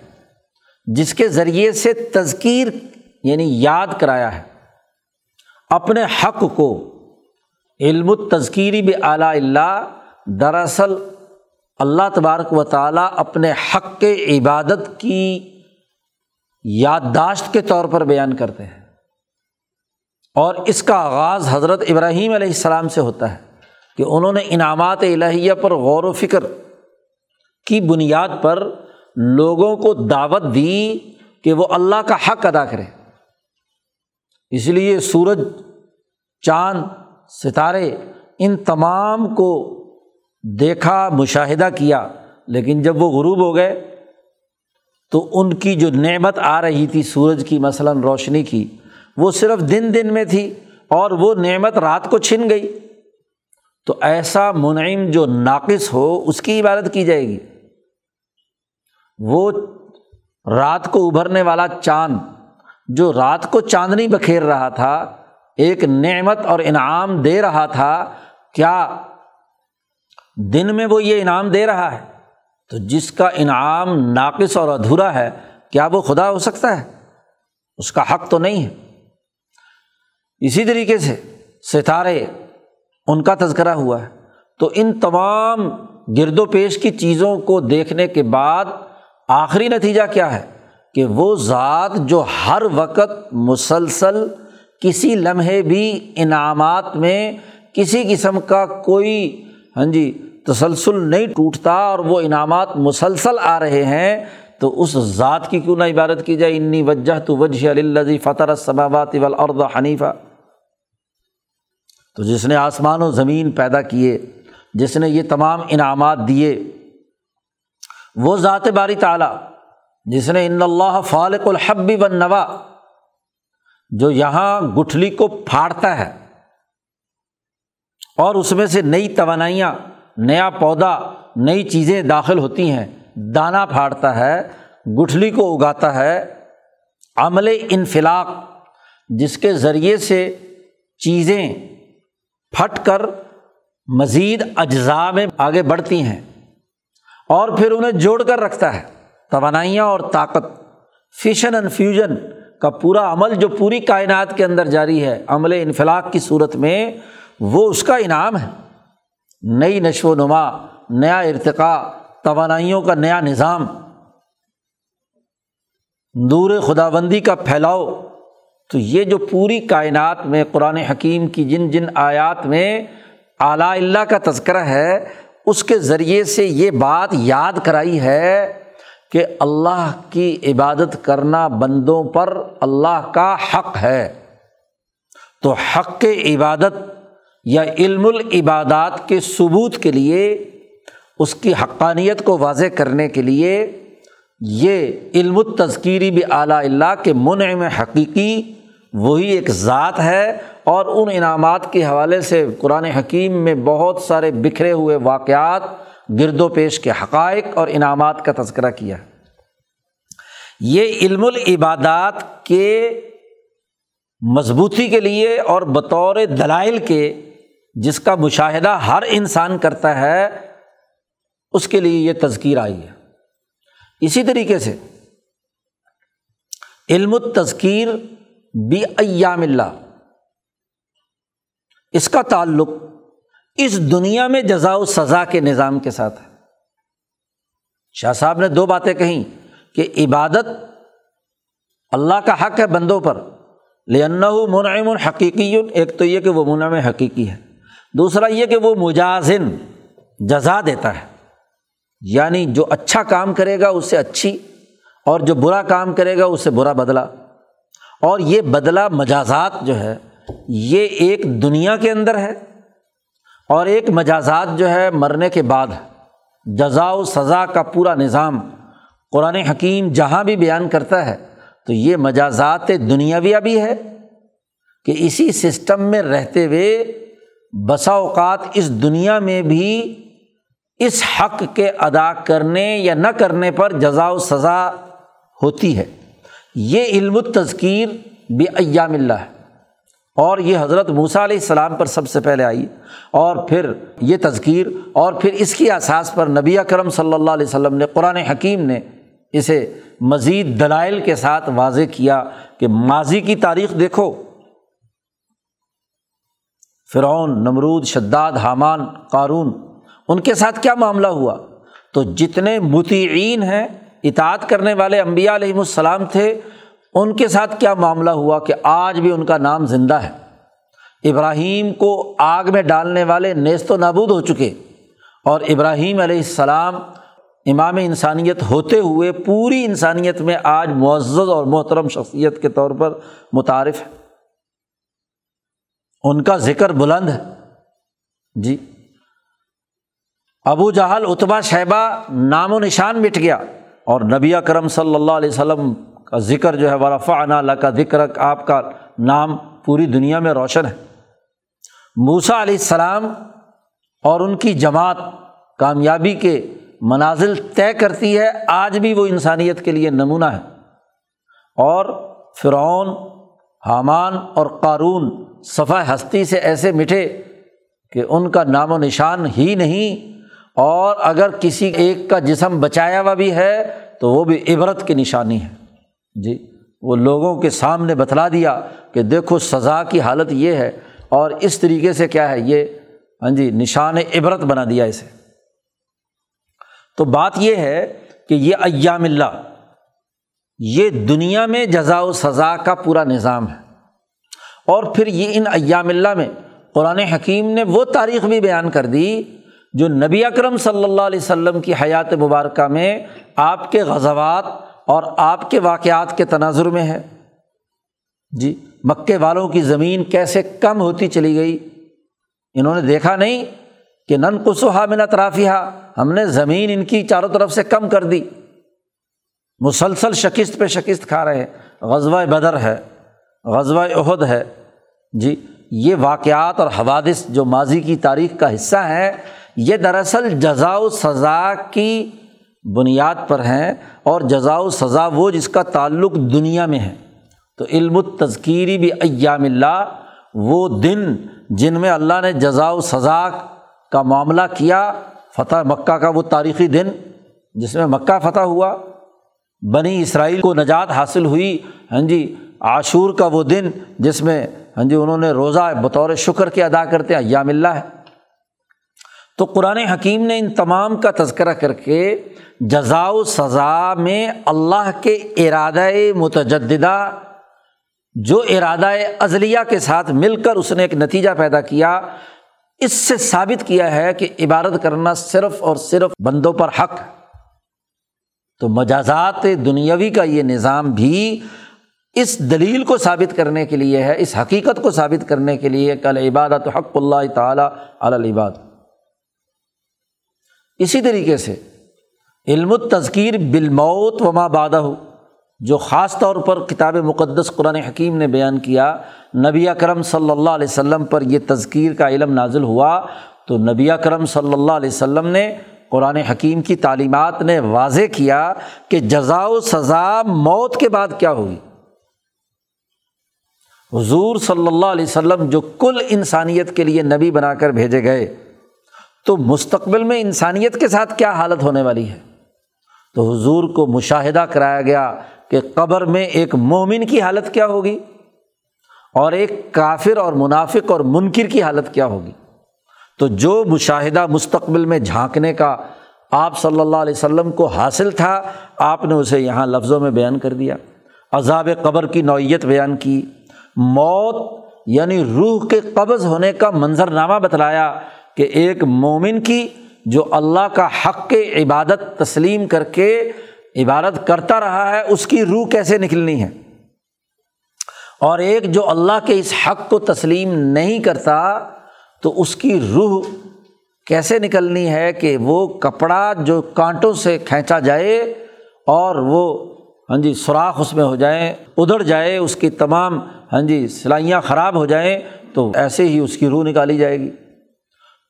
جس کے ذریعے سے تذکیر یعنی یاد کرایا ہے۔ اپنے حق کو، علم تذکیری بھی اعلیٰ اللہ، دراصل اللہ تبارک و تعالیٰ اپنے حق کے عبادت کی یادداشت کے طور پر بیان کرتے ہیں۔ اور اس کا آغاز حضرت ابراہیم علیہ السلام سے ہوتا ہے کہ انہوں نے انعامات الہیہ پر غور و فکر کی بنیاد پر لوگوں کو دعوت دی کہ وہ اللہ کا حق ادا کرے اس لیے سورج، چاند، ستارے ان تمام کو دیکھا، مشاہدہ کیا، لیکن جب وہ غروب ہو گئے تو ان کی جو نعمت آ رہی تھی سورج کی، مثلاً روشنی کی، وہ صرف دن دن میں تھی اور وہ نعمت رات کو چھن گئی۔ تو ایسا منعم جو ناقص ہو، اس کی عبادت کی جائے گی۔ وہ رات کو ابھرنے والا چاند، جو رات کو چاندنی بکھیر رہا تھا، ایک نعمت اور انعام دے رہا تھا، کیا دن میں وہ یہ انعام دے رہا ہے۔ تو جس کا انعام ناقص اور ادھورا ہے، کیا وہ خدا ہو سکتا ہے؟ اس کا حق تو نہیں ہے۔ اسی طریقے سے ستارے ان کا تذکرہ ہوا ہے۔ تو ان تمام گرد و پیش کی چیزوں کو دیکھنے کے بعد آخری نتیجہ کیا ہے؟ کہ وہ ذات جو ہر وقت مسلسل کسی لمحے بھی انعامات میں کسی قسم کا کوئی ہاں جی تسلسل نہیں ٹوٹتا اور وہ انعامات مسلسل آ رہے ہیں، تو اس ذات کی کیوں نہ عبادت کی جائے؟ انی وجہ تو وجہ الزی فطر صبابات والارض حنیفہ تو جس نے آسمان و زمین پیدا کیے، جس نے یہ تمام انعامات دیے، وہ ذات باری تعلیٰ جس نے ان اللہ فالق الحبی بن نوا جو یہاں گٹھلی کو پھاڑتا ہے اور اس میں سے نئی توانائیاں نیا پودا، نئی چیزیں داخل ہوتی ہیں۔ دانہ پھاڑتا ہے، گٹھلی کو اگاتا ہے۔ عمل انفلاق، جس کے ذریعے سے چیزیں پھٹ کر مزید اجزاء میں آگے بڑھتی ہیں اور پھر انہیں جوڑ کر رکھتا ہے۔ توانائیاں اور طاقت فیشن اینڈ فیوژن کا پورا عمل جو پوری کائنات کے اندر جاری ہے، عمل انفلاق کی صورت میں وہ اس کا انعام ہے۔ نئی نشو و نما، نیا ارتقاء، توانائیوں کا نیا نظام۔ نور خدا بندی کا پھیلاؤ۔ تو یہ جو پوری کائنات میں قرآن حکیم کی جن جن آیات میں اعلیٰ اللہ کا تذکرہ ہے، اس کے ذریعے سے یہ بات یاد کرائی ہے کہ اللہ کی عبادت کرنا بندوں پر اللہ کا حق ہے۔ تو حق عبادت یا علم العبادات کے ثبوت کے لیے، اس کی حقانیت کو واضح کرنے کے لیے، یہ علم التذکیری بھی اعلیٰ اللہ کے منع میں حقیقی وہی ایک ذات ہے اور ان انعامات کے حوالے سے قرآن حکیم میں بہت سارے بکھرے ہوئے واقعات، گرد و پیش کے حقائق اور انعامات کا تذکرہ کیا۔ یہ علم العبادات کے مضبوطی کے لیے اور بطور دلائل کے جس کا مشاہدہ ہر انسان کرتا ہے، اس کے لیے یہ تذکیر آئی ہے۔ اسی طریقے سے علم التذکیر بھی ایام اللہ، اس کا تعلق اس دنیا میں جزا و سزا کے نظام کے ساتھ ہے۔ شاہ صاحب نے دو باتیں کہیں کہ عبادت اللہ کا حق ہے بندوں پر لن منعم الحقیقی ایک تو یہ کہ وہ منعم حقیقی ہے۔ دوسرا یہ کہ وہ مجازن جزا دیتا ہے یعنی جو اچھا کام کرے گا اس سے اچھی اور جو برا کام کرے گا اس سے برا بدلا اور یہ بدلا مجازات جو ہے، یہ ایک دنیا کے اندر ہے اور ایک مجازات جو ہے مرنے کے بعد جزا و سزا کا پورا نظام قرآن حکیم جہاں بھی بیان کرتا ہے، تو یہ مجازات دنیاویہ بھی ہے کہ اسی سسٹم میں رہتے ہوئے بسا اوقات اس دنیا میں بھی اس حق کے ادا کرنے یا نہ کرنے پر جزا و سزا ہوتی ہے۔ یہ علم و تذکیر بھی ایام اللہ ہے۔ اور یہ حضرت موسیٰ علیہ السلام پر سب سے پہلے آئی۔ اور پھر یہ تذکیر، اور پھر اس کی احساس پر نبی کرم صلی اللہ علیہ وسلم نے، قرآن حکیم نے اسے مزید دلائل کے ساتھ واضح کیا کہ ماضی کی تاریخ دیکھو۔ فرعون، نمرود، شداد، حامان، قارون، ان کے ساتھ کیا معاملہ ہوا؟ تو جتنے متعین ہیں، اطاعت کرنے والے امبیا علیہم السلام تھے، ان کے ساتھ کیا معاملہ ہوا کہ آج بھی ان کا نام زندہ ہے؟ ابراہیم کو آگ میں ڈالنے والے نیست و نابود ہو چکے۔ اور ابراہیم علیہ السلام امام انسانیت ہوتے ہوئے پوری انسانیت میں آج معزز اور محترم شخصیت کے طور پر متعارف ہے ان کا ذکر بلند ہے۔ جی۔ ابو جہل اتبا شہبہ نام و نشان مٹ گیا اور نبی کرم صلی اللہ علیہ وسلم کا ذکر جو ہے ورفا اللہ کا ذکر آپ کا نام پوری دنیا میں روشن ہے۔ موسا علیہ السلام اور ان کی جماعت کامیابی کے منازل طے کرتی ہے۔ آج بھی وہ انسانیت کے لیے نمونہ ہے۔ اور فرعون، حامان اور قارون صفحہ ہستی سے ایسے مٹھے کہ ان کا نام و نشان ہی نہیں، اور اگر کسی ایک کا جسم بچایا ہوا بھی ہے تو وہ بھی عبرت کی نشانی ہے۔ جی وہ لوگوں کے سامنے بتلا دیا کہ دیکھو سزا کی حالت یہ ہے، اور اس طریقے سے کیا ہے، یہ ہاں جی نشان عبرت بنا دیا اسے۔ تو بات یہ ہے کہ یہ ایام اللہ، یہ دنیا میں جزا و سزا کا پورا نظام ہے۔ اور پھر یہ ان ایام اللہ میں قرآن حکیم نے وہ تاریخ بھی بیان کر دی جو نبی اکرم صلی اللہ علیہ وسلم کی حیات مبارکہ میں آپ کے غزوات اور آپ کے واقعات کے تناظر میں ہے۔ جی مکے والوں کی زمین کیسے کم ہوتی چلی گئی؟ انہوں نے دیکھا نہیں کہ نن قصحا من اطرافیہ ہم نے زمین ان کی چاروں طرف سے کم کر دی۔ مسلسل شکست پہ شکست کھا رہے ہیں۔ غزوہ بدر ہے، غزوہ عہد ہے۔ جی یہ واقعات اور حوادث جو ماضی کی تاریخ کا حصہ ہیں، یہ دراصل جزا و سزا کی بنیاد پر ہیں اور جزا و سزا وہ جس کا تعلق دنیا میں ہے۔ تو علم و تذکیری بھی ایام اللہ، وہ دن جن میں اللہ نے جزا و سزا کا معاملہ کیا، فتح مکہ کا وہ تاریخی دن جس میں مکہ فتح ہوا، بنی اسرائیل کو نجات حاصل ہوئی ہاں جی عاشور کا وہ دن جس میں ہاں جی انہوں نے روزہ بطور شکر کے ادا کرتے ہیں، ایام اللہ ہے۔ تو قرآن حکیم نے ان تمام کا تذکرہ کر کے جزا و سزا میں اللہ کے ارادۂ متجدہ جو ارادہ ازلیہ کے ساتھ مل کر اس نے ایک نتیجہ پیدا کیا، اس سے ثابت کیا ہے کہ عبادت کرنا صرف اور صرف بندوں پر حق۔ تو مجازات دنیاوی کا یہ نظام بھی اس دلیل کو ثابت کرنے کے لیے ہے، اس حقیقت کو ثابت کرنے کے لیے کل عبادت حق اللہ تعالیٰ العباد۔ اسی طریقے سے علم التذکیر بالموت وما بادہ جو خاص طور پر کتاب مقدس قرآن حکیم نے بیان کیا، نبی اکرم صلی اللہ علیہ وسلم پر یہ تذکیر کا علم نازل ہوا، تو نبی اکرم صلی اللہ علیہ وسلم نے قرآن حکیم کی تعلیمات نے واضح کیا کہ جزا و سزا موت کے بعد کیا ہوگی حضور صلی اللہ علیہ وسلم جو کل انسانیت کے لیے نبی بنا کر بھیجے گئے، تو مستقبل میں انسانیت کے ساتھ کیا حالت ہونے والی ہے؟ تو حضور کو مشاہدہ کرایا گیا کہ قبر میں ایک مومن کی حالت کیا ہوگی اور ایک کافر اور منافق اور منکر کی حالت کیا ہوگی؟ تو جو مشاہدہ مستقبل میں جھانکنے کا آپ صلی اللہ علیہ وسلم کو حاصل تھا، آپ نے اسے یہاں لفظوں میں بیان کر دیا۔ عذاب قبر کی نوعیت بیان کی۔ موت یعنی روح کے قبض ہونے کا منظرنامہ بتلایا کہ ایک مومن کی جو اللہ کا حق کے عبادت تسلیم کر کے عبادت کرتا رہا ہے، اس کی روح کیسے نکلنی ہے؟ اور ایک جو اللہ کے اس حق کو تسلیم نہیں کرتا، تو اس کی روح کیسے نکلنی ہے کہ وہ کپڑا جو کانٹوں سے کھینچا جائے اور وہ ہاں جی سوراخ اس میں ہو جائیں، ادھڑ جائے، اس کی تمام ہاں جی سلائیاں خراب ہو جائیں، تو ایسے ہی اس کی روح نکالی جائے گی۔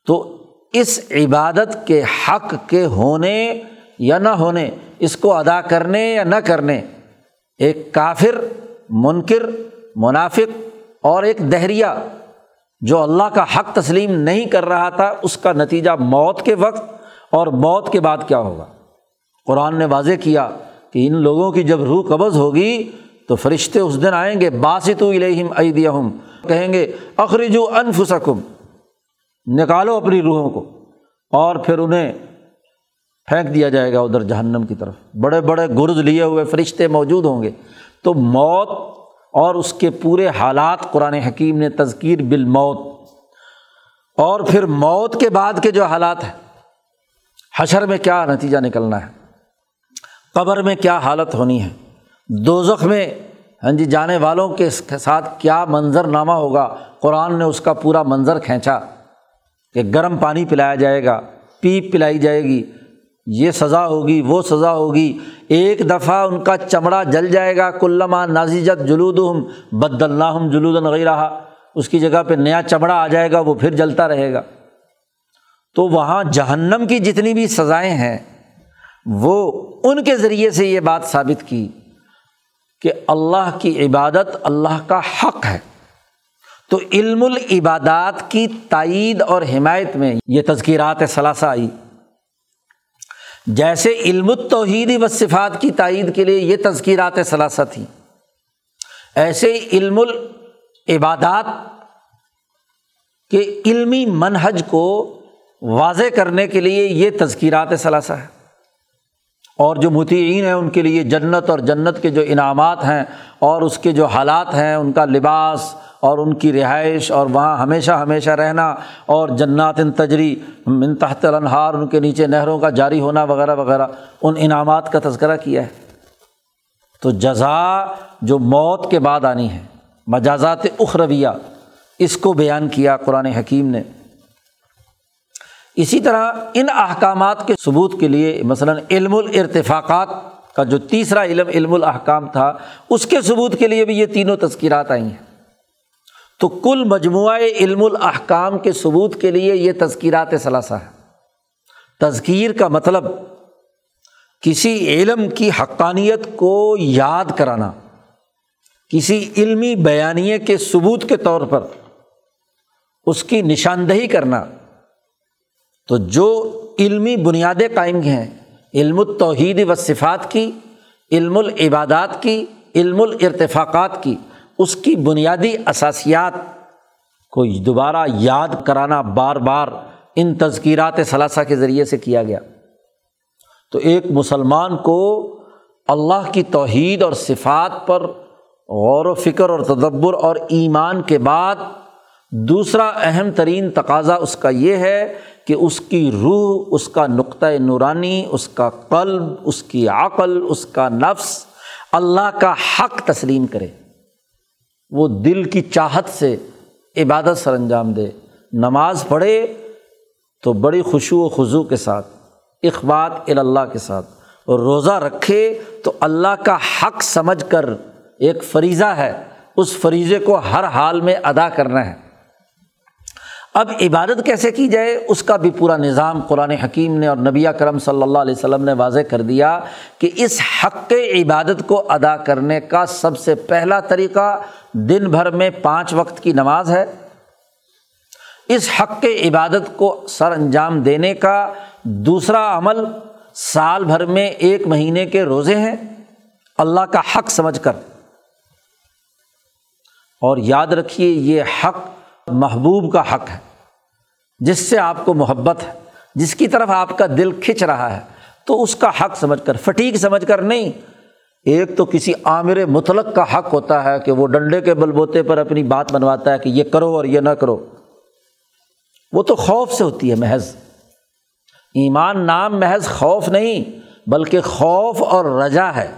تو اس عبادت کے حق کے ہونے یا نہ ہونے، اس کو ادا کرنے یا نہ کرنے، ایک کافر، منکر، منافق اور ایک دہریا جو اللہ کا حق تسلیم نہیں کر رہا تھا، اس کا نتیجہ موت کے وقت اور موت کے بعد کیا ہوگا؟ قرآن نے واضح کیا کہ ان لوگوں کی جب روح قبض ہوگی تو فرشتے اس دن آئیں گے باسط الہم ایدیہم، کہیں گے، اخرجو انفسکم، نکالو اپنی روحوں کو، اور پھر انہیں پھینک دیا جائے گا ادھر جہنم کی طرف۔ بڑے بڑے گرز لیے ہوئے فرشتے موجود ہوں گے۔ تو موت اور اس کے پورے حالات قرآن حکیم نے تذکیر بال موت اور پھر موت کے بعد کے جو حالات ہیں، حشر میں کیا نتیجہ نکلنا ہے؟ قبر میں کیا حالت ہونی ہے؟ دوزخ میں ہاں جی جانے والوں کے ساتھ کیا منظر نامہ ہوگا؟ قرآن نے اس کا پورا منظر کھینچا کہ گرم پانی پلایا جائے گا، پیپ پلائی جائے گی، یہ سزا ہوگی، وہ سزا ہوگی۔ ایک دفعہ ان کا چمڑا جل جائے گا، کلما نازیجت جلود ہم بد اللہ جلود نغی رہا اس کی جگہ پہ نیا چمڑا آ جائے گا، وہ پھر جلتا رہے گا۔ تو وہاں جہنم کی جتنی بھی سزائیں ہیں وہ ان کے ذریعے سے یہ بات ثابت کی کہ اللہ کی عبادت اللہ کا حق ہے۔ تو علم العبادات کی تائید اور حمایت میں یہ تذکیرات ثلاثہ آئی۔ جیسے علم التوحید و صفات کی تائید کے لیے یہ تذکیرات ثلاثہ تھیں ایسے علم العبادات کے علمی منہج کو واضح کرنے کے لیے یہ تذکیرات ثلاثہ ہے اور جو متعین ہیں ان کے لیے جنت اور جنت کے جو انعامات ہیں اور اس کے جو حالات ہیں، ان کا لباس اور ان کی رہائش اور وہاں ہمیشہ ہمیشہ رہنا اور جنات ان تجری من تحت الانہار، ان کے نیچے نہروں کا جاری ہونا وغیرہ وغیرہ، ان انعامات کا تذکرہ کیا ہے۔ تو جزا جو موت کے بعد آنی ہے، مجازات اخرویہ، اس کو بیان کیا قرآن حکیم نے۔ اسی طرح ان احکامات کے ثبوت کے لیے مثلاً علم الارتفاقات کا جو تیسرا علم علم الحکام تھا، اس کے ثبوت کے لیے بھی یہ تینوں تذکیرات آئی ہیں۔ تو کل مجموعہ علم الحکام کے ثبوت کے لیے یہ تذکیرات ثلاثہ ہے تذکیر کا مطلب کسی علم کی حقانیت کو یاد کرانا، کسی علمی بیانیے کے ثبوت کے طور پر اس کی نشاندہی کرنا تو جو علمی بنیادیں قائم ہیں، علم التوحید و صفات کی، علم العبادات کی، علم الارتفاقات کی، اس کی بنیادی اثاسیات کو دوبارہ یاد کرانا بار بار ان تذکیرات ثلاثہ کے ذریعے سے کیا گیا۔ تو ایک مسلمان کو اللہ کی توحید اور صفات پر غور و فکر اور تدبر اور ایمان کے بعد دوسرا اہم ترین تقاضا اس کا یہ ہے کہ اس کی روح، اس کا نقطۂ نورانی، اس کا قلب، اس کی عقل، اس کا نفس اللہ کا حق تسلیم کرے۔ وہ دل کی چاہت سے عبادت سر انجام دے۔ نماز پڑھے تو بڑی خوشو و خضو کے ساتھ اخبات اللہ کے ساتھ۔ اور روزہ رکھے تو اللہ کا حق سمجھ کر ایک فریضہ ہے۔ اس فریضے کو ہر حال میں ادا کرنا ہے۔ اب عبادت کیسے کی جائے؟ اس کا بھی پورا نظام قرآن حکیم نے اور نبی کرم صلی اللہ علیہ وسلم نے واضح کر دیا کہ اس حق عبادت کو ادا کرنے کا سب سے پہلا طریقہ دن بھر میں پانچ وقت کی نماز ہے۔ اس حق عبادت کو سر انجام دینے کا دوسرا عمل سال بھر میں ایک مہینے کے روزے ہیں۔ اللہ کا حق سمجھ کر۔ اور یاد رکھیے یہ حق محبوب کا حق ہے۔ جس سے آپ کو محبت ہے، جس کی طرف آپ کا دل کھنچ رہا ہے، تو اس کا حق سمجھ کر، فٹیک سمجھ کر نہیں۔ ایک تو کسی عامر مطلق کا حق ہوتا ہے کہ وہ ڈنڈے کے بل بوتے پر اپنی بات بنواتا ہے کہ یہ کرو اور یہ نہ کرو۔ وہ تو خوف سے ہوتی ہے، محض۔ ایمان نام محض خوف نہیں، بلکہ خوف اور رجا ہے۔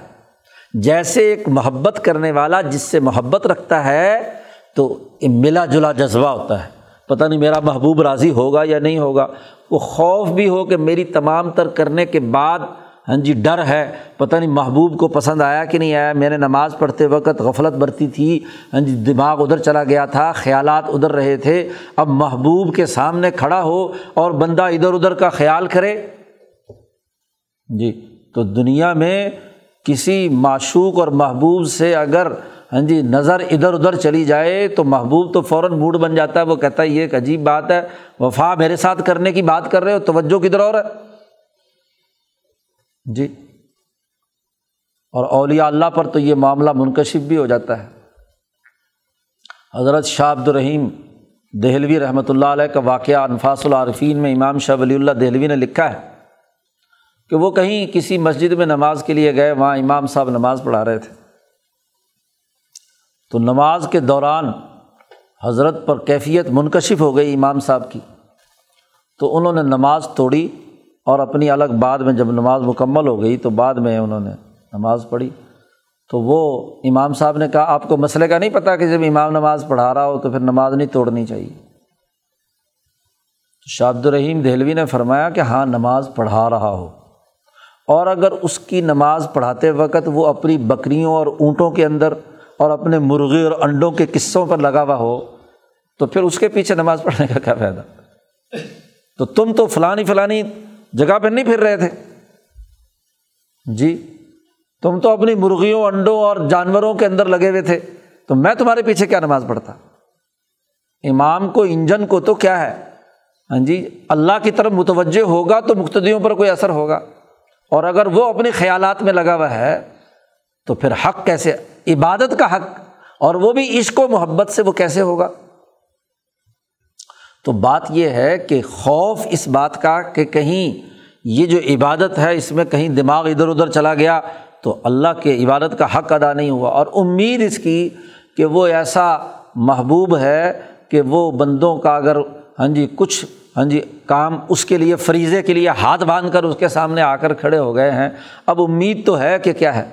جیسے ایک محبت کرنے والا جس سے محبت رکھتا ہے، تو ملا جلا جذبہ ہوتا ہے۔ پتہ نہیں میرا محبوب راضی ہوگا یا نہیں ہوگا۔ وہ خوف بھی ہو کہ میری تمام تر کرنے کے بعد ہاں جی ڈر ہے۔ پتہ نہیں محبوب کو پسند آیا کہ نہیں آیا۔ میں نے نماز پڑھتے وقت غفلت برتی تھی۔ ہاں جی دماغ ادھر چلا گیا تھا، خیالات ادھر رہے تھے۔ اب محبوب کے سامنے کھڑا ہو اور بندہ ادھر ادھر کا خیال کرے۔ جی تو دنیا میں کسی معشوق اور محبوب سے اگر ہاں جی نظر ادھر ادھر چلی جائے تو محبوب تو فوراً موڈ بن جاتا ہے۔ وہ کہتا ہے، یہ ایک عجیب بات ہے، وفا میرے ساتھ کرنے کی بات کر رہے ہو، توجہ کدھر اور ہے؟ جی اور اولیاء اللہ پر تو یہ معاملہ منکشف بھی ہو جاتا ہے۔ حضرت شاہ عبد الرحیم دہلوی رحمۃ اللہ علیہ کا واقعہ انفاس العارفین میں امام شاہ ولی اللہ دہلوی نے لکھا ہے کہ وہ کہیں کسی مسجد میں نماز کے لیے گئے، وہاں امام صاحب نماز پڑھا رہے تھے۔ تو نماز کے دوران حضرت پر کیفیت منکشف ہو گئی امام صاحب کی۔ تو انہوں نے نماز توڑی اور اپنی الگ بعد میں جب نماز مکمل ہو گئی تو بعد میں انہوں نے نماز پڑھی۔ تو وہ امام صاحب نے کہا، آپ کو مسئلے کا نہیں پتہ کہ جب امام نماز پڑھا رہا ہو تو پھر نماز نہیں توڑنی چاہیے۔ شاہ عبد الرحیم دہلوی نے فرمایا کہ ہاں نماز پڑھا رہا ہو۔ اور اگر اس کی نماز پڑھاتے وقت وہ اپنی بکریوں اور اونٹوں کے اندر اور اپنے مرغے اور انڈوں کے قصوں پر لگا ہوا ہو، تو پھر اس کے پیچھے نماز پڑھنے کا کیا فائدہ؟ تو تم تو فلانی فلانی جگہ پہ نہیں پھر رہے تھے۔ جی تم تو اپنی مرغیوں، انڈوں اور جانوروں کے اندر لگے ہوئے تھے، تو میں تمہارے پیچھے کیا نماز پڑھتا؟ امام کو، انجن کو تو کیا ہے؟ ہاں جی اللہ کی طرف متوجہ ہوگا تو مقتدیوں پر کوئی اثر ہوگا۔ اور اگر وہ اپنے خیالات میں لگا ہوا ہے، تو پھر حق کیسے عبادت کا حق اور وہ بھی عشق و محبت سے وہ کیسے ہوگا؟ تو بات یہ ہے کہ خوف اس بات کا کہ کہیں یہ جو عبادت ہے اس میں کہیں دماغ ادھر ادھر چلا گیا تو اللہ کے عبادت کا حق ادا نہیں ہوا اور امید اس کی کہ وہ ایسا محبوب ہے کہ وہ بندوں کا اگر ہاں جی کچھ ہاں جی کام اس کے لیے، فریضے کے لیے ہاتھ باندھ کر اس کے سامنے آ کر کھڑے ہو گئے ہیں، اب امید تو ہے کہ کیا ہے؟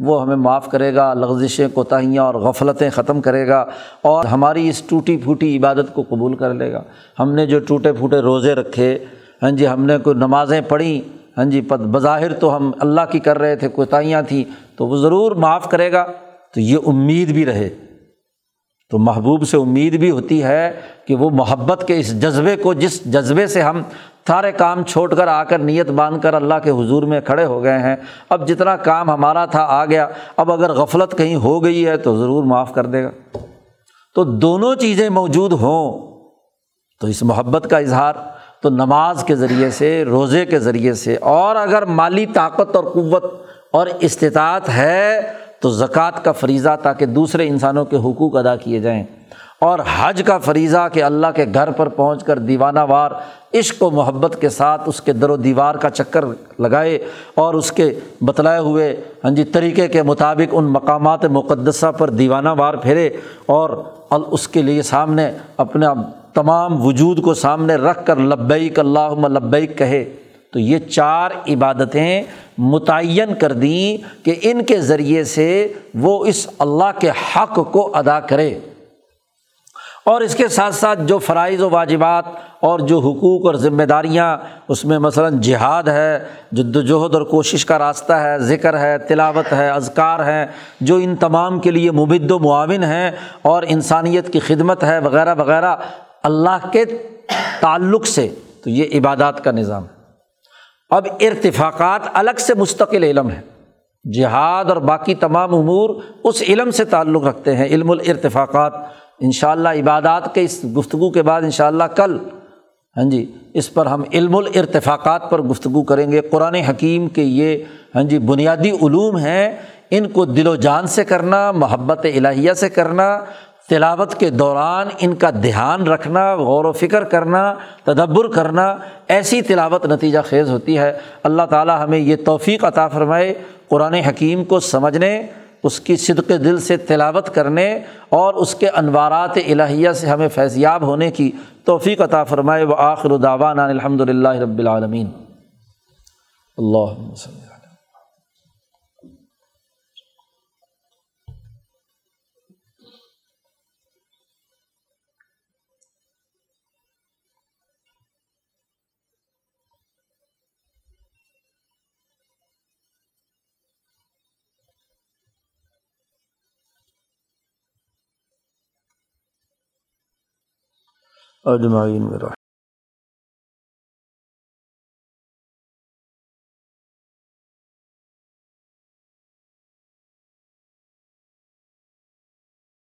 وہ ہمیں معاف کرے گا، لغزشیں، کوتاہیاں اور غفلتیں ختم کرے گا اور ہماری اس ٹوٹی پھوٹی عبادت کو قبول کر لے گا۔ ہم نے جو ٹوٹے پھوٹے روزے رکھے ہاں جی ہم نے کوئی نمازیں پڑھیں ہاں جی بظاہر تو ہم اللہ کی کر رہے تھے، کوتاہیاں تھیں، تو وہ ضرور معاف کرے گا۔ تو یہ امید بھی رہے۔ تو محبوب سے امید بھی ہوتی ہے کہ وہ محبت کے اس جذبے کو، جس جذبے سے ہم سارے کام چھوڑ کر آ کر نیت باندھ کر اللہ کے حضور میں کھڑے ہو گئے ہیں۔ اب جتنا کام ہمارا تھا آ گیا۔ اب اگر غفلت کہیں ہو گئی ہے تو ضرور معاف کر دے گا۔ تو دونوں چیزیں موجود ہوں تو اس محبت کا اظہار، تو نماز کے ذریعے سے، روزے کے ذریعے سے۔ اور اگر مالی طاقت اور قوت اور استطاعت ہے تو زکوٰۃ کا فریضہ تاکہ دوسرے انسانوں کے حقوق ادا کیے جائیں۔ اور حج کا فریضہ کہ اللہ کے گھر پر پہنچ کر دیوانہ وار عشق و محبت کے ساتھ اس کے در و دیوار کا چکر لگائے اور اس کے بتلائے ہوئے ہاں جی طریقے کے مطابق ان مقامات مقدسہ پر دیوانہ وار پھیرے اور اس کے لیے سامنے اپنے تمام وجود کو سامنے رکھ کر لبیک اللہ لبیک کہے۔ تو یہ چار عبادتیں متعین کر دیں کہ ان کے ذریعے سے وہ اس اللہ کے حق کو ادا کرے۔ اور اس کے ساتھ ساتھ جو فرائض و واجبات اور جو حقوق اور ذمہ داریاں، اس میں مثلاً جہاد ہے، جد وجہد اور کوشش کا راستہ ہے، ذکر ہے، تلاوت ہے، اذکار ہے جو ان تمام کے لیے مبد و معاون ہیں اور انسانیت کی خدمت ہے، وغیرہ وغیرہ، اللہ کے تعلق سے۔ تو یہ عبادات کا نظام ہے۔ اب ارتفاقات الگ سے مستقل علم ہے جہاد اور باقی تمام امور اس علم سے تعلق رکھتے ہیں، علم الارتفاقات۔ ان شاء اللہ عبادات کے اس گفتگو کے بعد ان شاء اللہ کل ہاں جی اس پر ہم علم الارتفاقات پر گفتگو کریں گے۔ قرآن حکیم کے یہ ہاں جی بنیادی علوم ہیں۔ ان کو دل و جان سے کرنا، محبت الہیہ سے کرنا، تلاوت کے دوران ان کا دھیان رکھنا، غور و فکر کرنا، تدبر کرنا، ایسی تلاوت نتیجہ خیز ہوتی ہے۔ اللہ تعالیٰ ہمیں یہ توفیق عطا فرمائے قرآن حکیم کو سمجھنے اس کی صدق دل سے تلاوت کرنے اور اس کے انوارات الہیہ سے ہمیں فیضیاب ہونے کی توفیق عطا فرمائے۔ و آخر داوان الحمد للہ رب العالمین۔ اللہ وسلم اجمعین. میرا